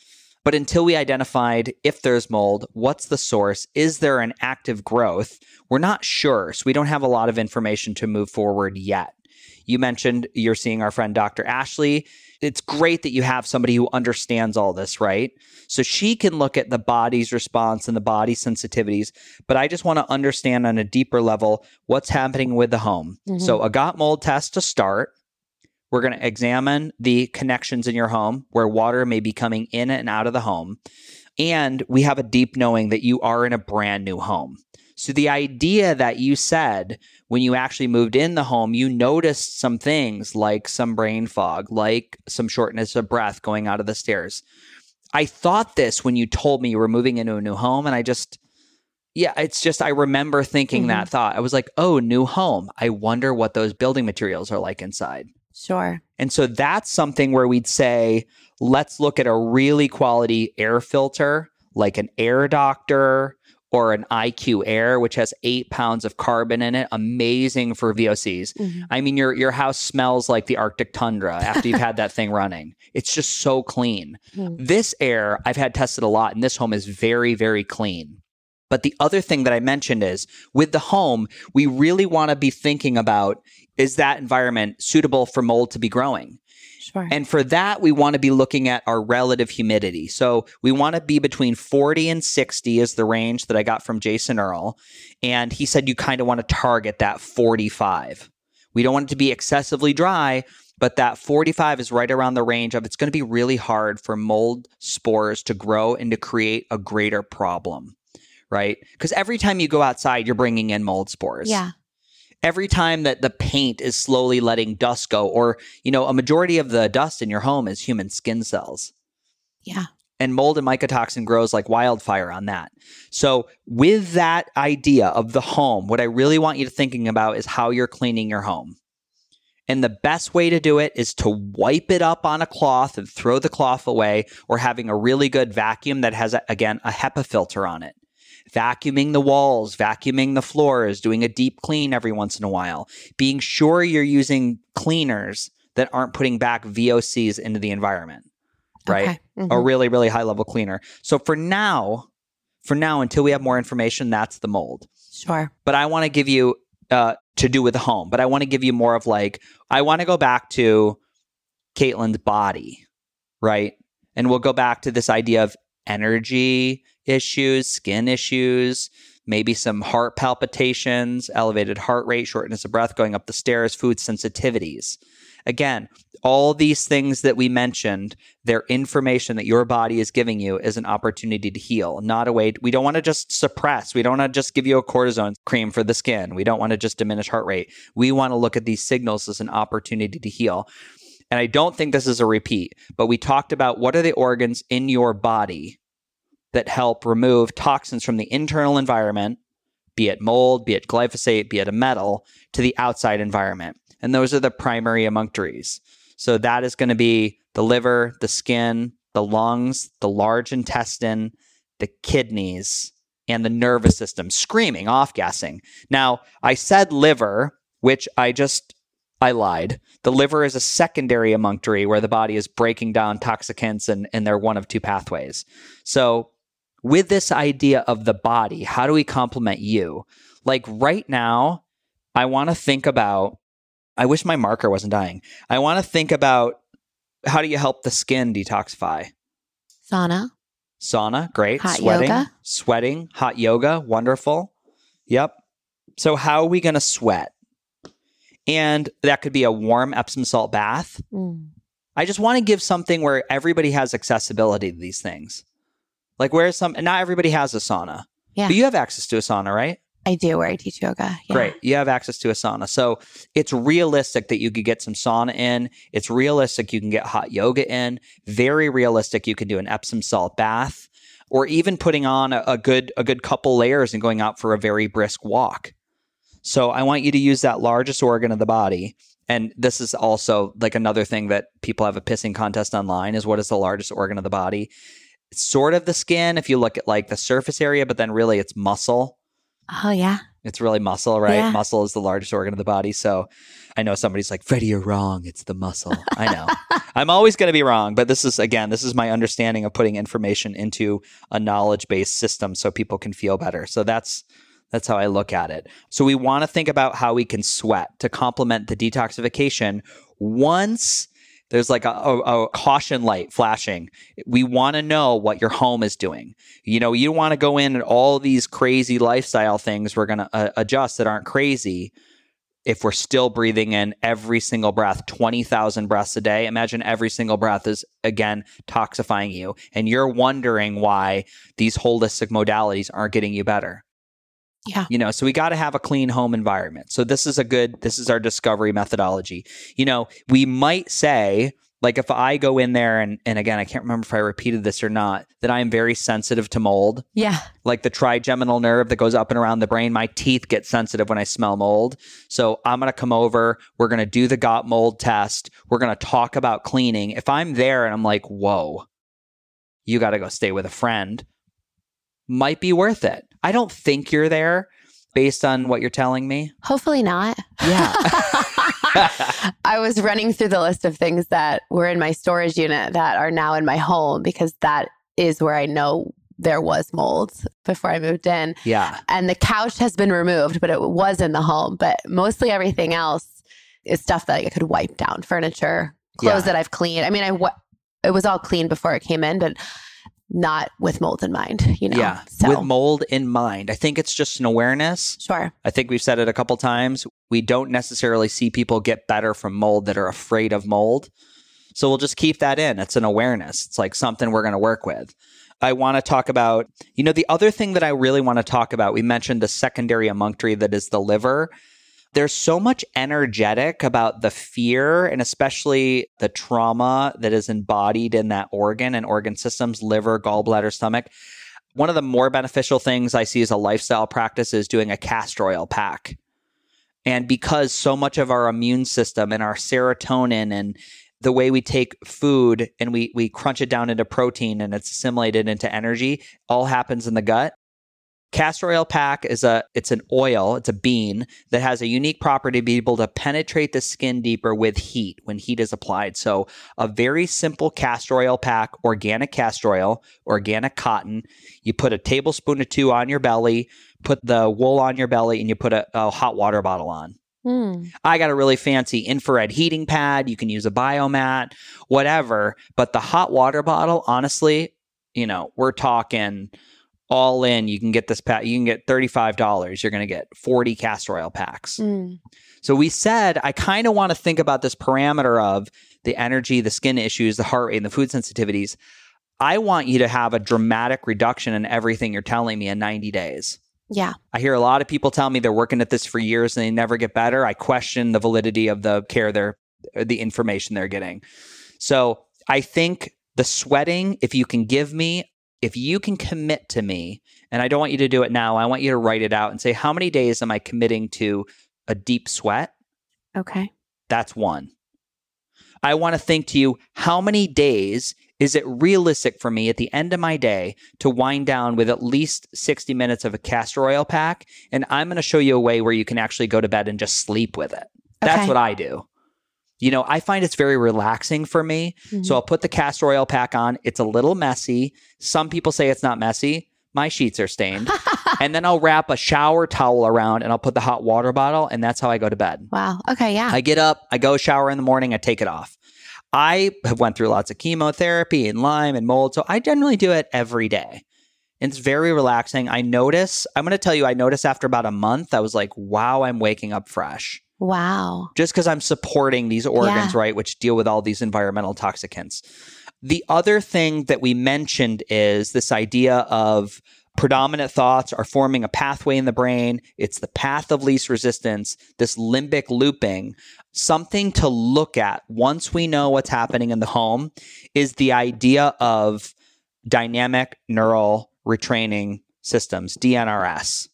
S1: But until we identified if there's mold, what's the source? Is there an active growth? We're not sure. So we don't have a lot of information to move forward yet. You mentioned you're seeing our friend Dr. Ashley. It's great that you have somebody who understands all this, right? So she can look at the body's response and the body sensitivities. But I just want to understand on a deeper level what's happening with the home.
S3: Mhm.
S1: So a got mold test to start. We're going to examine the connections in your home where water may be coming in and out of the home. And we have a deep knowing that you are in a brand new home. So the idea that you said when you actually moved in the home, you noticed some things like some brain fog, like some shortness of breath going out of the stairs. I thought this when you told me you were moving into a new home, and I just, yeah, it's just, I remember thinking
S3: Mhm.
S1: that thought. I was like, oh, new home. I wonder what those building materials are like inside.
S3: Sure.
S1: And so that's something where we'd say, let's look at a really quality air filter, like an air doctor or an IQ Air, which has eight pounds of carbon in it. Amazing for VOCs.
S3: Mhm.
S1: I mean, your your house smells like the Arctic tundra after you've had that thing running. It's just so clean.
S3: Hmm.
S1: This air I've had tested a lot, and this home is very, very clean. But the other thing that I mentioned is with the home, we really want to be thinking about is that environment suitable for mold to be growing?
S3: Sure.
S1: And for that, we want to be looking at our relative humidity. So we want to be between 40 and 60 is the range that I got from Jason Earle. And he said you kind of want to target that 45. We don't want it to be excessively dry, but that 45 is right around the range of it's going to be really hard for mold spores to grow and to create a greater problem, right? Because every time you go outside, you're bringing in mold spores
S3: yeah.
S1: Every time that the paint is slowly letting dust go or you know a majority of the dust in your home is human skin cells.
S3: Yeah.
S1: and mold and mycotoxin grows like wildfire on that. So with that idea of the home what i really want you to thinking about is how you're cleaning your home. And the best way to do it is to wipe it up on a cloth and throw the cloth away or having a really good vacuum that has again a HEPA filter on it vacuuming the walls, vacuuming the floors, doing a deep clean every once in a while, being sure you're using cleaners that aren't putting back VOCs into the environment, right?
S3: Okay.
S1: A
S3: Mhm.
S1: really, really high level cleaner. So for now, for now, until we have more information, that's the mold.
S3: Sure.
S1: But I want to give you uh, to do with the home, but I want to give you more of like, I want to go back to Caitlin's body, right? And we'll go back to this idea of energy issues, skin issues, maybe some heart palpitations, elevated heart rate, shortness of breath, going up the stairs, food sensitivities. Again, all these things that we mentioned, they're information that your body is giving you is an opportunity to heal, not a way. We don't want to just suppress. We don't want to just give you a cortisone cream for the skin. We don't want to just diminish heart rate. We want to look at these signals as an opportunity to heal. And I don't think this is a repeat, but we talked about what are the organs in your body that help remove toxins from the internal environment, be it mold, be it glyphosate, be it a metal, to the outside environment. And those are the primary emunctories. So that is going to be the liver, the skin, the lungs, the large intestine, the kidneys, and the nervous system screaming, off gassing. Now, I said liver, which I just I lied. The liver is a secondary emunctory where the body is breaking down toxicants and, and they're one of two pathways. So, with this idea of the body, how do we complement you? Like right now, I want to think about, I wish my marker wasn't dying. I want to think about how do you help the skin detoxify?
S3: Sauna.
S1: Sauna, great.
S3: Hot
S1: sweating,
S3: yoga.
S1: sweating, hot yoga, wonderful. Yep. So, how are we going to sweat? And that could be a warm Epsom salt bath.
S3: Mm.
S1: I just want to give something where everybody has accessibility to these things. Like where's some and not everybody has a sauna.
S3: Yeah.
S1: But you have access to a sauna, right?
S3: I do where I teach yoga. Yeah.
S1: Great. You have access to a sauna. So it's realistic that you could get some sauna in. It's realistic you can get hot yoga in. Very realistic you can do an Epsom salt bath or even putting on a, a good a good couple layers and going out for a very brisk walk. So I want you to use that largest organ of the body. And this is also like another thing that people have a pissing contest online is what is the largest organ of the body? It's sort of the skin if you look at like the surface area, but then really it's muscle.
S3: Oh yeah.
S1: It's really muscle, right?
S3: Yeah.
S1: Muscle is the largest organ of the body. So I know somebody's like, Freddie, you're wrong. It's the muscle. I know. I'm always going to be wrong, but this is, again, this is my understanding of putting information into a knowledge based system so people can feel better. So that's, that's how I look at it. So we want to think about how we can sweat to complement the detoxification once there's like a, a, a caution light flashing. We want to know what your home is doing. You know, you want to go in and all these crazy lifestyle things we're going to uh, adjust that aren't crazy if we're still breathing in every single breath, 20,000 breaths a day, imagine every single breath is again toxifying you. And you're wondering why these holistic modalities aren't getting you better.
S3: Yeah.
S1: You know, so we got to have a clean home environment. So this is a good, this is our discovery methodology. You know, we might say, like if I go in there and, and again, I can't remember if I repeated this or not, that I am very sensitive to mold
S3: Yeah.
S1: like the trigeminal nerve that goes up and around the brain. My teeth get sensitive when I smell mold. So I'm going to come over. We're going to do the got mold test. We're going to talk about cleaning. If I'm there and I'm like, whoa, you got to go stay with a friend, might be worth it. I don't think you're there based on what you're telling me.
S3: Hopefully not.
S1: Yeah.
S3: I was running through the list of things that were in my storage unit that are now in my home because that is where I know there was mold before I moved in.
S1: yeah.
S3: And the couch has been removed, but it was in the home. But mostly everything else is stuff that I could wipe down furniture, clothes
S1: Yeah.
S3: that I've cleaned. I mean, I it was all clean before it came in, but not with mold in mind, you know?
S1: Yeah.
S3: So,
S1: With mold in mind. I think it's just an awareness.
S3: sure.
S1: I think we've said it a couple times. We don't necessarily see people get better from mold that are afraid of mold. So we'll just keep that in. It's an awareness. It's like something we're going to work with. I want to talk about, you know, the other thing that I really want to talk about, we mentioned the secondary emunctory that is the liver. There's so much energetic about the fear and especially the trauma that is embodied in that organ and organ systems, liver, gallbladder, stomach. One of the more beneficial things I see as a lifestyle practice is doing a castor oil pack. And because so much of our immune system and our serotonin and the way we take food and we we crunch it down into protein and it's assimilated into energy all happens in the gut. Castor oil pack is a it's an oil, it's a bean that has a unique property to be able to penetrate the skin deeper with heat when heat is applied. So a very simple castor oil pack, organic castor oil, organic cotton. You put a tablespoon or two on your belly, put the wool on your belly, and you put a, a hot water bottle on.
S3: Mm.
S1: I got a really fancy infrared heating pad. You can use a biomat, whatever. But the hot water bottle, honestly, you know, we're talking all in. You can get this pack, you can get $35. You're going to get 40 castor oil packs.
S3: Mm.
S1: So we said, I kind of want to think about this parameter of the energy, the skin issues, the heart rate, and the food sensitivities. I want you to have a dramatic reduction in everything you're telling me in 90 days.
S3: Yeah.
S1: I hear a lot of people tell me they're working at this for years and they never get better. I question the validity of the care they're, the information they're getting. So I think the sweating, if you can give me, if you can commit to me, and I don't want you to do it now, I want you to write it out and say, how many days am I committing to a deep sweat?
S3: Okay.
S1: That's one. I want to think to you, how many days is it realistic for me at the end of my day to wind down with at least 60 minutes of a castor oil pack? And I'm going to show you a way where you can actually go to bed and just sleep with it. That's
S3: Okay.
S1: what I do. You know, I find it's very relaxing for me.
S3: Mhm.
S1: So I'll put the castor oil pack on. It's a little messy. Some people say it's not messy. My sheets are stained. and then I'll wrap a shower towel around and I'll put the hot water bottle, and that's how I go to bed.
S3: wow. Okay. Yeah.
S1: I get up, I go shower in the morning, I take it off. I have went through lots of chemotherapy and Lyme and mold, so I generally do it every day. And it's very relaxing. I notice, I'm going to tell you, I noticed after about a month, I was like, wow, I'm waking up fresh.
S3: Wow.
S1: Just because I'm supporting these organs,
S3: Yeah.
S1: right, which deal with all these environmental toxicants. The other thing that we mentioned is this idea of predominant thoughts are forming a pathway in the brain. It's the path of least resistance, this limbic looping. Something to look at once we know what's happening in the home is the idea of dynamic neural retraining systems, DNRS.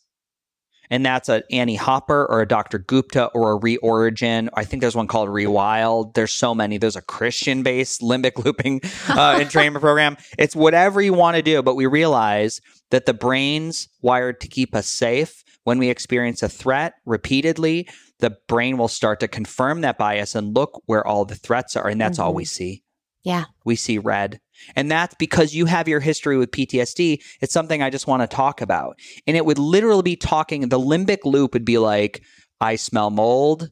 S1: And that's a Annie Hopper or a Dr. Gupta or a Reorigin. I think there's one called Rewild. There's so many. There's a Christian based limbic looping uh, entrainment program. It's whatever you want to do, but we realize that the brain's wired to keep us safe. When we experience a threat repeatedly, the brain will start to confirm that bias and look where all the threats are. And that's all
S3: Mhm.
S1: we see.
S3: Yeah.
S1: We see red. And that's because you have your history with PTSD. It's something I just want to talk about. And it would literally be talking, the limbic loop would be like, I smell mold.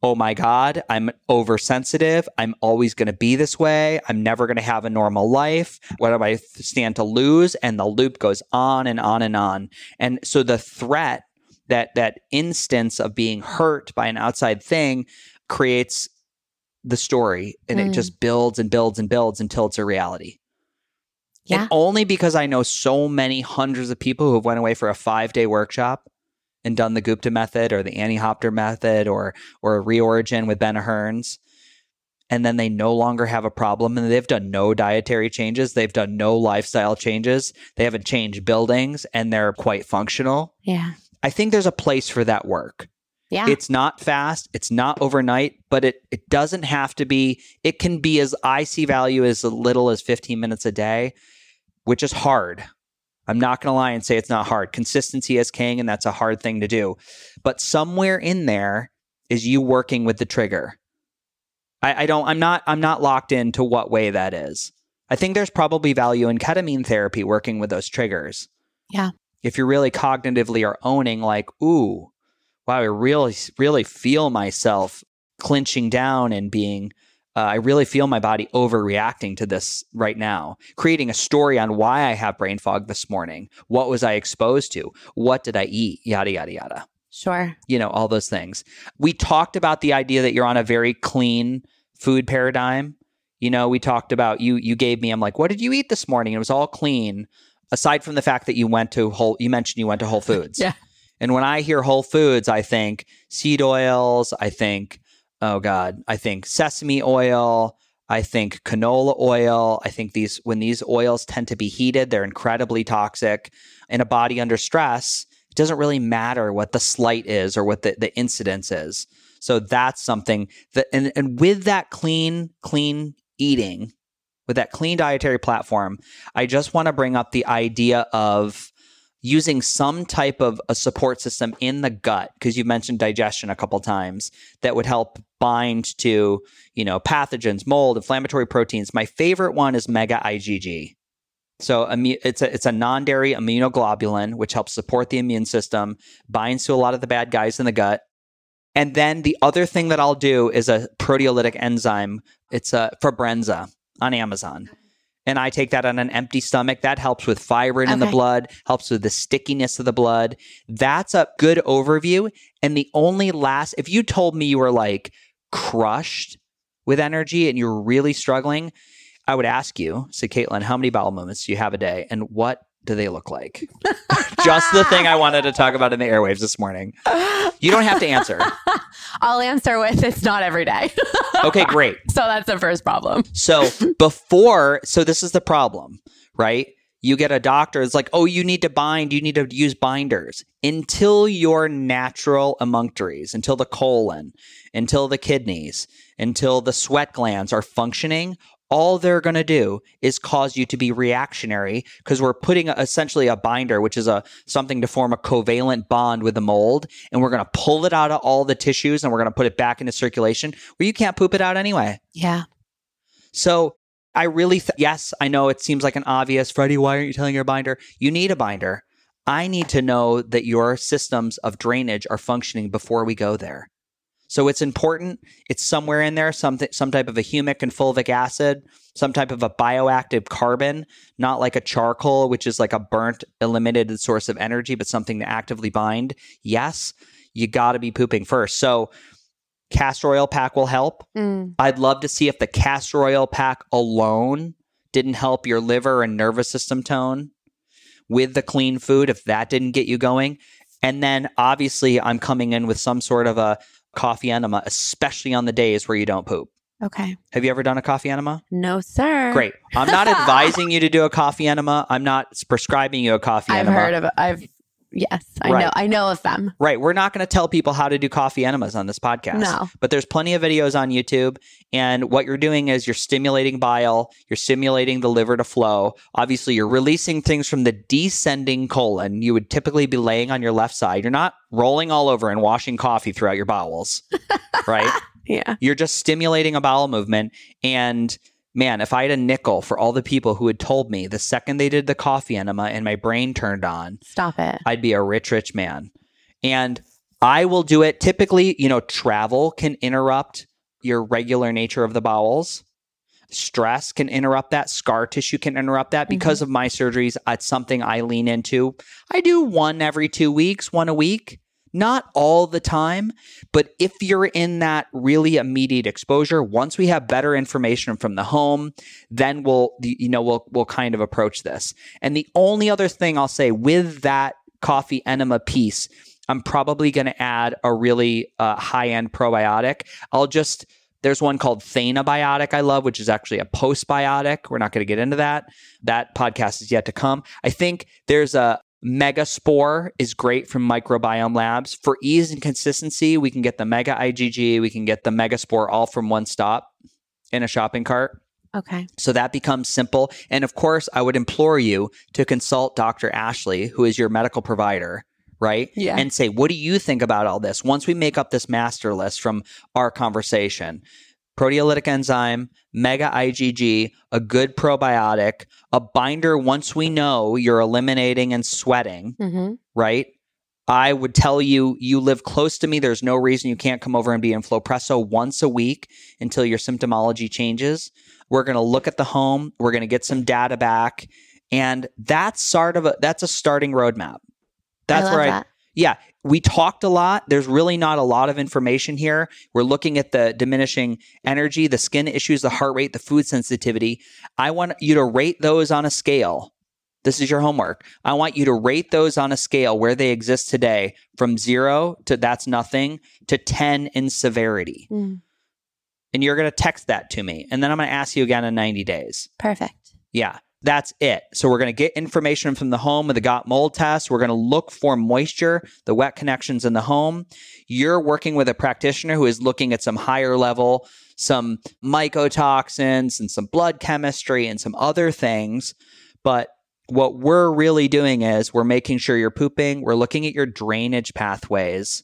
S1: Oh my God, I'm oversensitive. I'm always going to be this way. I'm never going to have a normal life. What do I stand to lose? And the loop goes on and on and on. And so the threat, that that instance of being hurt by an outside thing creates the story and it
S3: Mm.
S1: just builds and builds and builds until it's a reality.
S3: Yeah.
S1: And only because I know so many hundreds of people who have went away for a five day workshop and done the Gupta method or the Annie Hopper method or or Reorigin with Ben Hearns. And then they no longer have a problem and they've done no dietary changes. They've done no lifestyle changes. They haven't changed buildings and they're quite functional.
S3: Yeah.
S1: I think there's a place for that work.
S3: Yeah.
S1: It's not fast, it's not overnight, but it it doesn't have to be. It can be as I see value as little as 15 minutes a day, which is hard. I'm not going to lie and say it's not hard. Consistency is king and that's a hard thing to do. But somewhere in there is you working with the trigger. I, I don't I'm not I'm not locked into what way that is. I think there's probably value in ketamine therapy working with those triggers.
S3: Yeah.
S1: If you're really cognitively are owning like, ooh, wow, I really, really feel myself clinching down and being, uh, I really feel my body overreacting to this right now. Creating a story on why I have brain fog this morning. What was I exposed to? What did I eat? Yada, yada, yada.
S3: sure.
S1: You know, all those things. We talked about the idea that you're on a very clean food paradigm. You know, we talked about you, you gave me, I'm like, what did you eat this morning? It was all clean. Aside from the fact that you went to Whole, you mentioned you went to Whole Foods.
S3: Yeah.
S1: And when I hear Whole Foods, I think seed oils. I think, oh God, I think sesame oil. I think canola oil. I think these, when these oils tend to be heated, they're incredibly toxic. In a body under stress, it doesn't really matter what the slight is or what the, the incidence is. So that's something that, and, and with that clean, clean eating, with that clean dietary platform, I just want to bring up the idea of using some type of a support system in the gut because you mentioned digestion a couple times that would help bind to you know pathogens mold inflammatory proteins my favorite one is mega IgG so it's a it's a non-dairy immunoglobulin which helps support the immune system binds to a lot of the bad guys in the gut And then the other thing that I'll do is a proteolytic enzyme. It's a Fabrenza on Amazon. And I take that on an empty stomach. That helps with fibrin in the blood, helps with the stickiness of the blood. That's a good overview. And the only last, if you told me you were like crushed with energy and you're really struggling, I would ask you, so Caitlin, how many bowel movements do you have a day and what do they look like? Just the thing I wanted to talk about in the airwaves this morning. You don't have to answer.
S4: I'll answer with it's not every day.
S1: Okay, great.
S4: so that's the first problem.
S1: So before, so this is the problem, right? You get a doctor, it's like, oh, you need to bind, you need to use binders. Until your natural emunctories, until the colon, until the kidneys, until the sweat glands are functioning, all they're going to do is cause you to be reactionary because we're putting essentially a binder, which is a something to form a covalent bond with the mold, and we're going to pull it out of all the tissues and we're going to put it back into circulation where you can't poop it out anyway.
S3: Yeah.
S1: So I really, th- yes, I know it seems like an obvious, Freddie, why aren't you telling your binder? You need a binder. I need to know that your systems of drainage are functioning before we go there. So it's important. It's somewhere in there, some, some type of a humic and fulvic acid, some type of a bioactive carbon, not like a charcoal, which is like a burnt, eliminated source of energy, but something to actively bind. Yes, you got to be pooping first. So castor oil pack will help.
S3: Mm.
S1: I'd love to see if the castor oil pack alone didn't help your liver and nervous system tone with the clean food, if that didn't get you going. And then obviously, I'm coming in with some sort of a coffee enema, especially on the days where you don't poop.
S3: Okay.
S1: Have you ever done a coffee enema?
S3: No, sir.
S1: Great. I'm not advising you to do a coffee enema. I'm not prescribing you a coffee enema.
S4: I've
S1: enema.
S4: heard of it? I've yes, I
S1: Right.
S4: know. I know of them.
S1: Right. We're not going to tell people how to do coffee enemas on this podcast.
S4: No.
S1: But there's plenty of videos on YouTube. And what you're doing is you're stimulating bile, you're stimulating the liver to flow. Obviously, you're releasing things from the descending colon. You would typically be laying on your left side. You're not rolling all over and washing coffee throughout your bowels, right?
S3: Yeah.
S1: You're just stimulating a bowel movement. And man, if I had a nickel for all the people who had told me the second they did the coffee enema and my brain turned on,
S3: Stop it.
S1: I'd be a rich, rich man. And I will do it. Typically, you know, travel can interrupt your regular nature of the bowels. Stress can interrupt that. Scar tissue can interrupt that. Mm-hmm. Because of my surgeries, it's something I lean into. I do one every two weeks, one a week. Not all the time, but if you're in that really immediate exposure, once we have better information from the home, then we'll you know we'll we'll kind of approach this. And the only other thing I'll say with that coffee enema piece, I'm probably going to add a really uh, high end probiotic. I'll just there's one called Thanabiotic I love, which is actually a postbiotic. We're not going to get into that. That podcast is yet to come. I think there's a Megaspore is great from Microbiome Labs. For ease and consistency, we can get the Mega IgG, we can get the Megaspore all from one stop in a shopping cart.
S3: Okay.
S1: So that becomes simple. And of course, I would implore you to consult Dr. Ashley, who is your medical provider, right?
S4: Yeah.
S1: And say, what do you think about all this? Once we make up this master list from our conversation, proteolytic enzyme, mega IgG, a good probiotic, a binder once we know you're eliminating and sweating,
S3: Mm-hmm.
S1: right? I would tell you, you live close to me. There's no reason you can't come over and be in Flowpresso once a week until your symptomology changes. We're going to look at the home. We're going to get some data back. And that's sort of a, that's a starting roadmap. That's
S3: I
S1: where I,
S3: that.
S1: Yeah, we talked a lot. There's really not a lot of information here. We're looking at the diminishing energy, the skin issues, the heart rate, the food sensitivity. I want you to rate those on a scale. This is your homework. I want you to rate those on a scale where they exist today from zero to that's nothing to 10 in severity.
S3: Mm.
S1: And you're going to text that to me. And then I'm going to ask you again in 90 days.
S3: Perfect.
S1: Yeah, that's it. So we're going to get information from the home with the got mold test. We're going to look for moisture, the wet connections in the home. You're working with a practitioner who is looking at some higher level, some mycotoxins and some blood chemistry and some other things. But what we're really doing is we're making sure you're pooping. We're looking at your drainage pathways.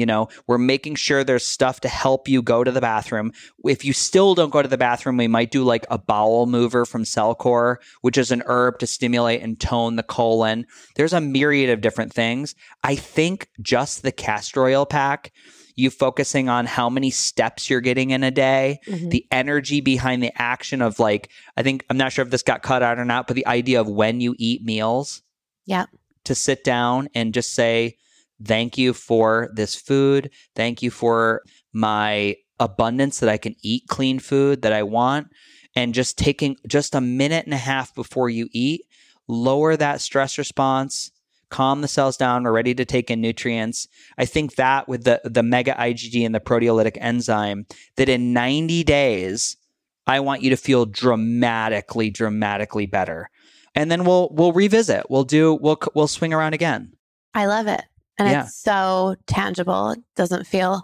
S1: You know, we're making sure there's stuff to help you go to the bathroom. If you still don't go to the bathroom, we might do like a bowel mover from Cellcore, which is an herb to stimulate and tone the colon. There's a myriad of different things. I think just the castor oil pack, you focusing on how many steps you're getting in a day,
S3: Mhm.
S1: the energy behind the action of like, I think, I'm not sure if this got cut out or not, but the idea of when you eat meals.
S3: Yeah.
S1: To sit down and just say, thank you for this food. Thank you for my abundance that I can eat clean food that I want. And just taking just a minute and a half before you eat, lower that stress response, calm the cells down, we're ready to take in nutrients. I think that with the, the mega IgG and the proteolytic enzyme, that in 90 days, I want you to feel dramatically, dramatically better. And then we'll we'll revisit. We'll do we'll we'll swing around again.
S3: I love it. And
S1: Yeah.
S3: it's so tangible. It doesn't feel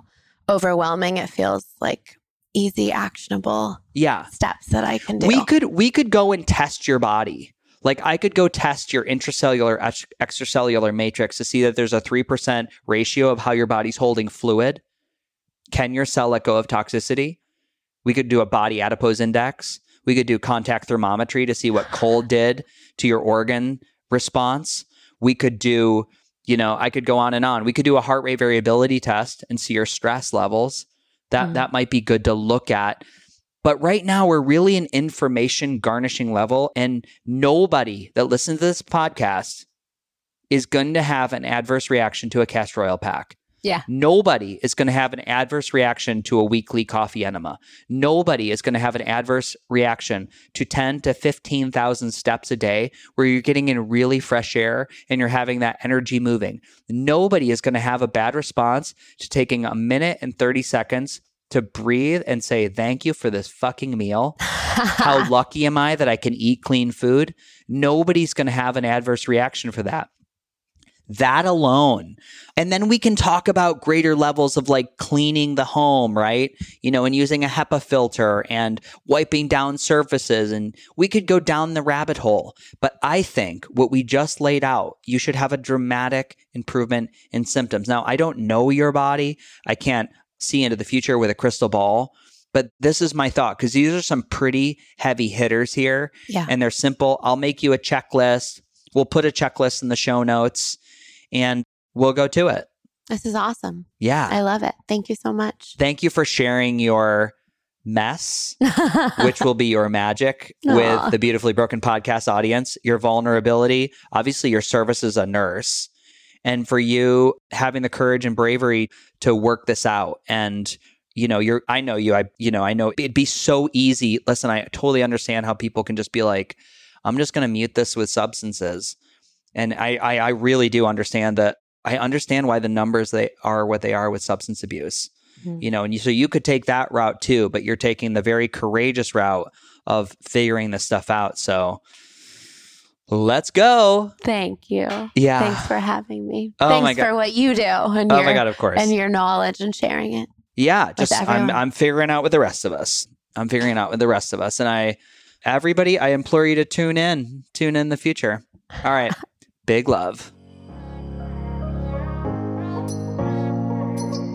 S3: overwhelming. It feels like easy, actionable
S1: Yeah.
S3: steps that I can do.
S1: We could we could go and test your body. Like I could go test your intracellular extracellular matrix to see that there's a 3% ratio of how your body's holding fluid. Can your cell let go of toxicity? We could do a body adipose index. We could do contact thermometry to see what cold did to your organ response. We could do, you know, I could go on and on. We could do a heart rate variability test and see your stress levels. That
S3: Mhm.
S1: that might be good to look at. But right now we're really an information garnishing level and nobody that listens to this podcast is going to have an adverse reaction to a castor oil pack.
S4: Yeah.
S1: Nobody is going to have an adverse reaction to a weekly coffee enema. Nobody is going to have an adverse reaction to 10 to 15,000 steps a day where you're getting in really fresh air and you're having that energy moving. Nobody is going to have a bad response to taking a minute and 30 seconds to breathe and say, Thank you for this fucking meal. How lucky am I that I can eat clean food? Nobody's going to have an adverse reaction for that. That alone. And then we can talk about greater levels of like cleaning the home, right? You know, and using a HEPA filter and wiping down surfaces. And we could go down the rabbit hole. But I think what we just laid out, you should have a dramatic improvement in symptoms. Now, I don't know your body. I can't see into the future with a crystal ball. But this is my thought because these are some pretty heavy hitters here
S3: yeah.
S1: and they're simple. I'll make you a checklist. We'll put a checklist in the show notes and we'll go to it.
S3: This is awesome.
S1: Yeah.
S3: I love it. Thank you so much.
S1: Thank you for sharing your mess, which will be your magic
S3: Aw.
S1: with the Beautifully Broken podcast audience, your vulnerability, obviously, your service as a nurse, and for you having the courage and bravery to work this out. And you know, you're, I know you, I, you know, I know it'd be so easy. Listen, I totally understand how people can just be like, I'm just going to mute this with substances. And I, I, I really do understand that. I understand why the numbers they are what they are with substance abuse.
S3: Mhm.
S1: You know, and you, so you could take that route too, but you're taking the very courageous route of figuring this stuff out. So let's go.
S3: Thank you.
S1: Yeah.
S3: Thanks for having me.
S1: Oh
S3: Thanks
S1: my God.
S3: for what you do and
S1: oh
S3: your
S1: my god, of course.
S3: and your knowledge and sharing it.
S1: Yeah, just I'm. I'm figuring out with the rest of us. I'm figuring out with the rest of us, and I, everybody, I implore you to tune in, tune in the future. All right, big love.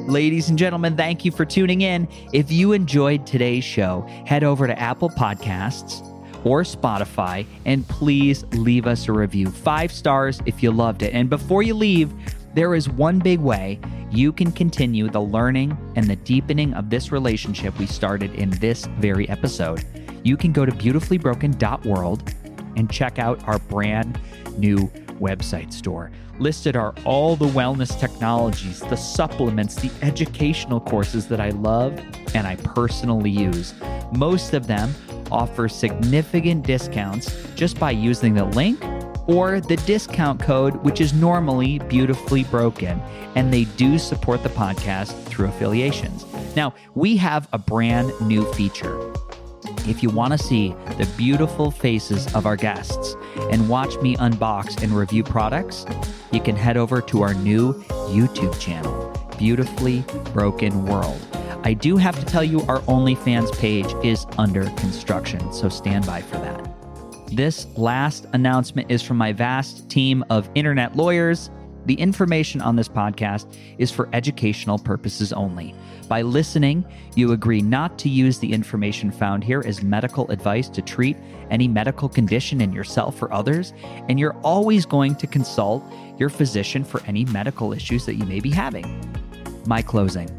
S2: Ladies and gentlemen, thank you for tuning in. If you enjoyed today's show, head over to Apple Podcasts or Spotify and please leave us a review. Five stars if you loved it. And before you leave, there is one big way you can continue the learning and the deepening of this relationship we started in this very episode. You can go to beautifullybroken.world and check out our brand new website store. Listed are all the wellness technologies, the supplements, the educational courses that I love and I personally use. Most of them offer significant discounts just by using the link or the discount code, which is normally beautifully broken. And they do support the podcast through affiliations. Now, we have a brand new feature. If you want to see the beautiful faces of our guests and watch me unbox and review products, you can head over to our new YouTube channel, Beautifully Broken World. I do have to tell you, our OnlyFans page is under construction, so stand by for that. This last announcement is from my vast team of internet lawyers. The information on this podcast is for educational purposes only. By listening, you agree not to use the information found here as medical advice to treat any medical condition in yourself or others, and you're always going to consult your physician for any medical issues that you may be having. My closing.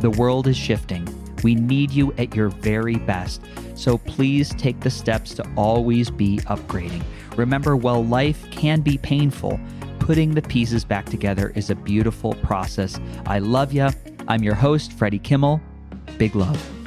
S1: The world is shifting. We need you at your very best. So please take the steps to always be upgrading. Remember, while life can be painful, putting the pieces back together is a beautiful process. I love you. I'm your host, Freddie Kimmel. Big love.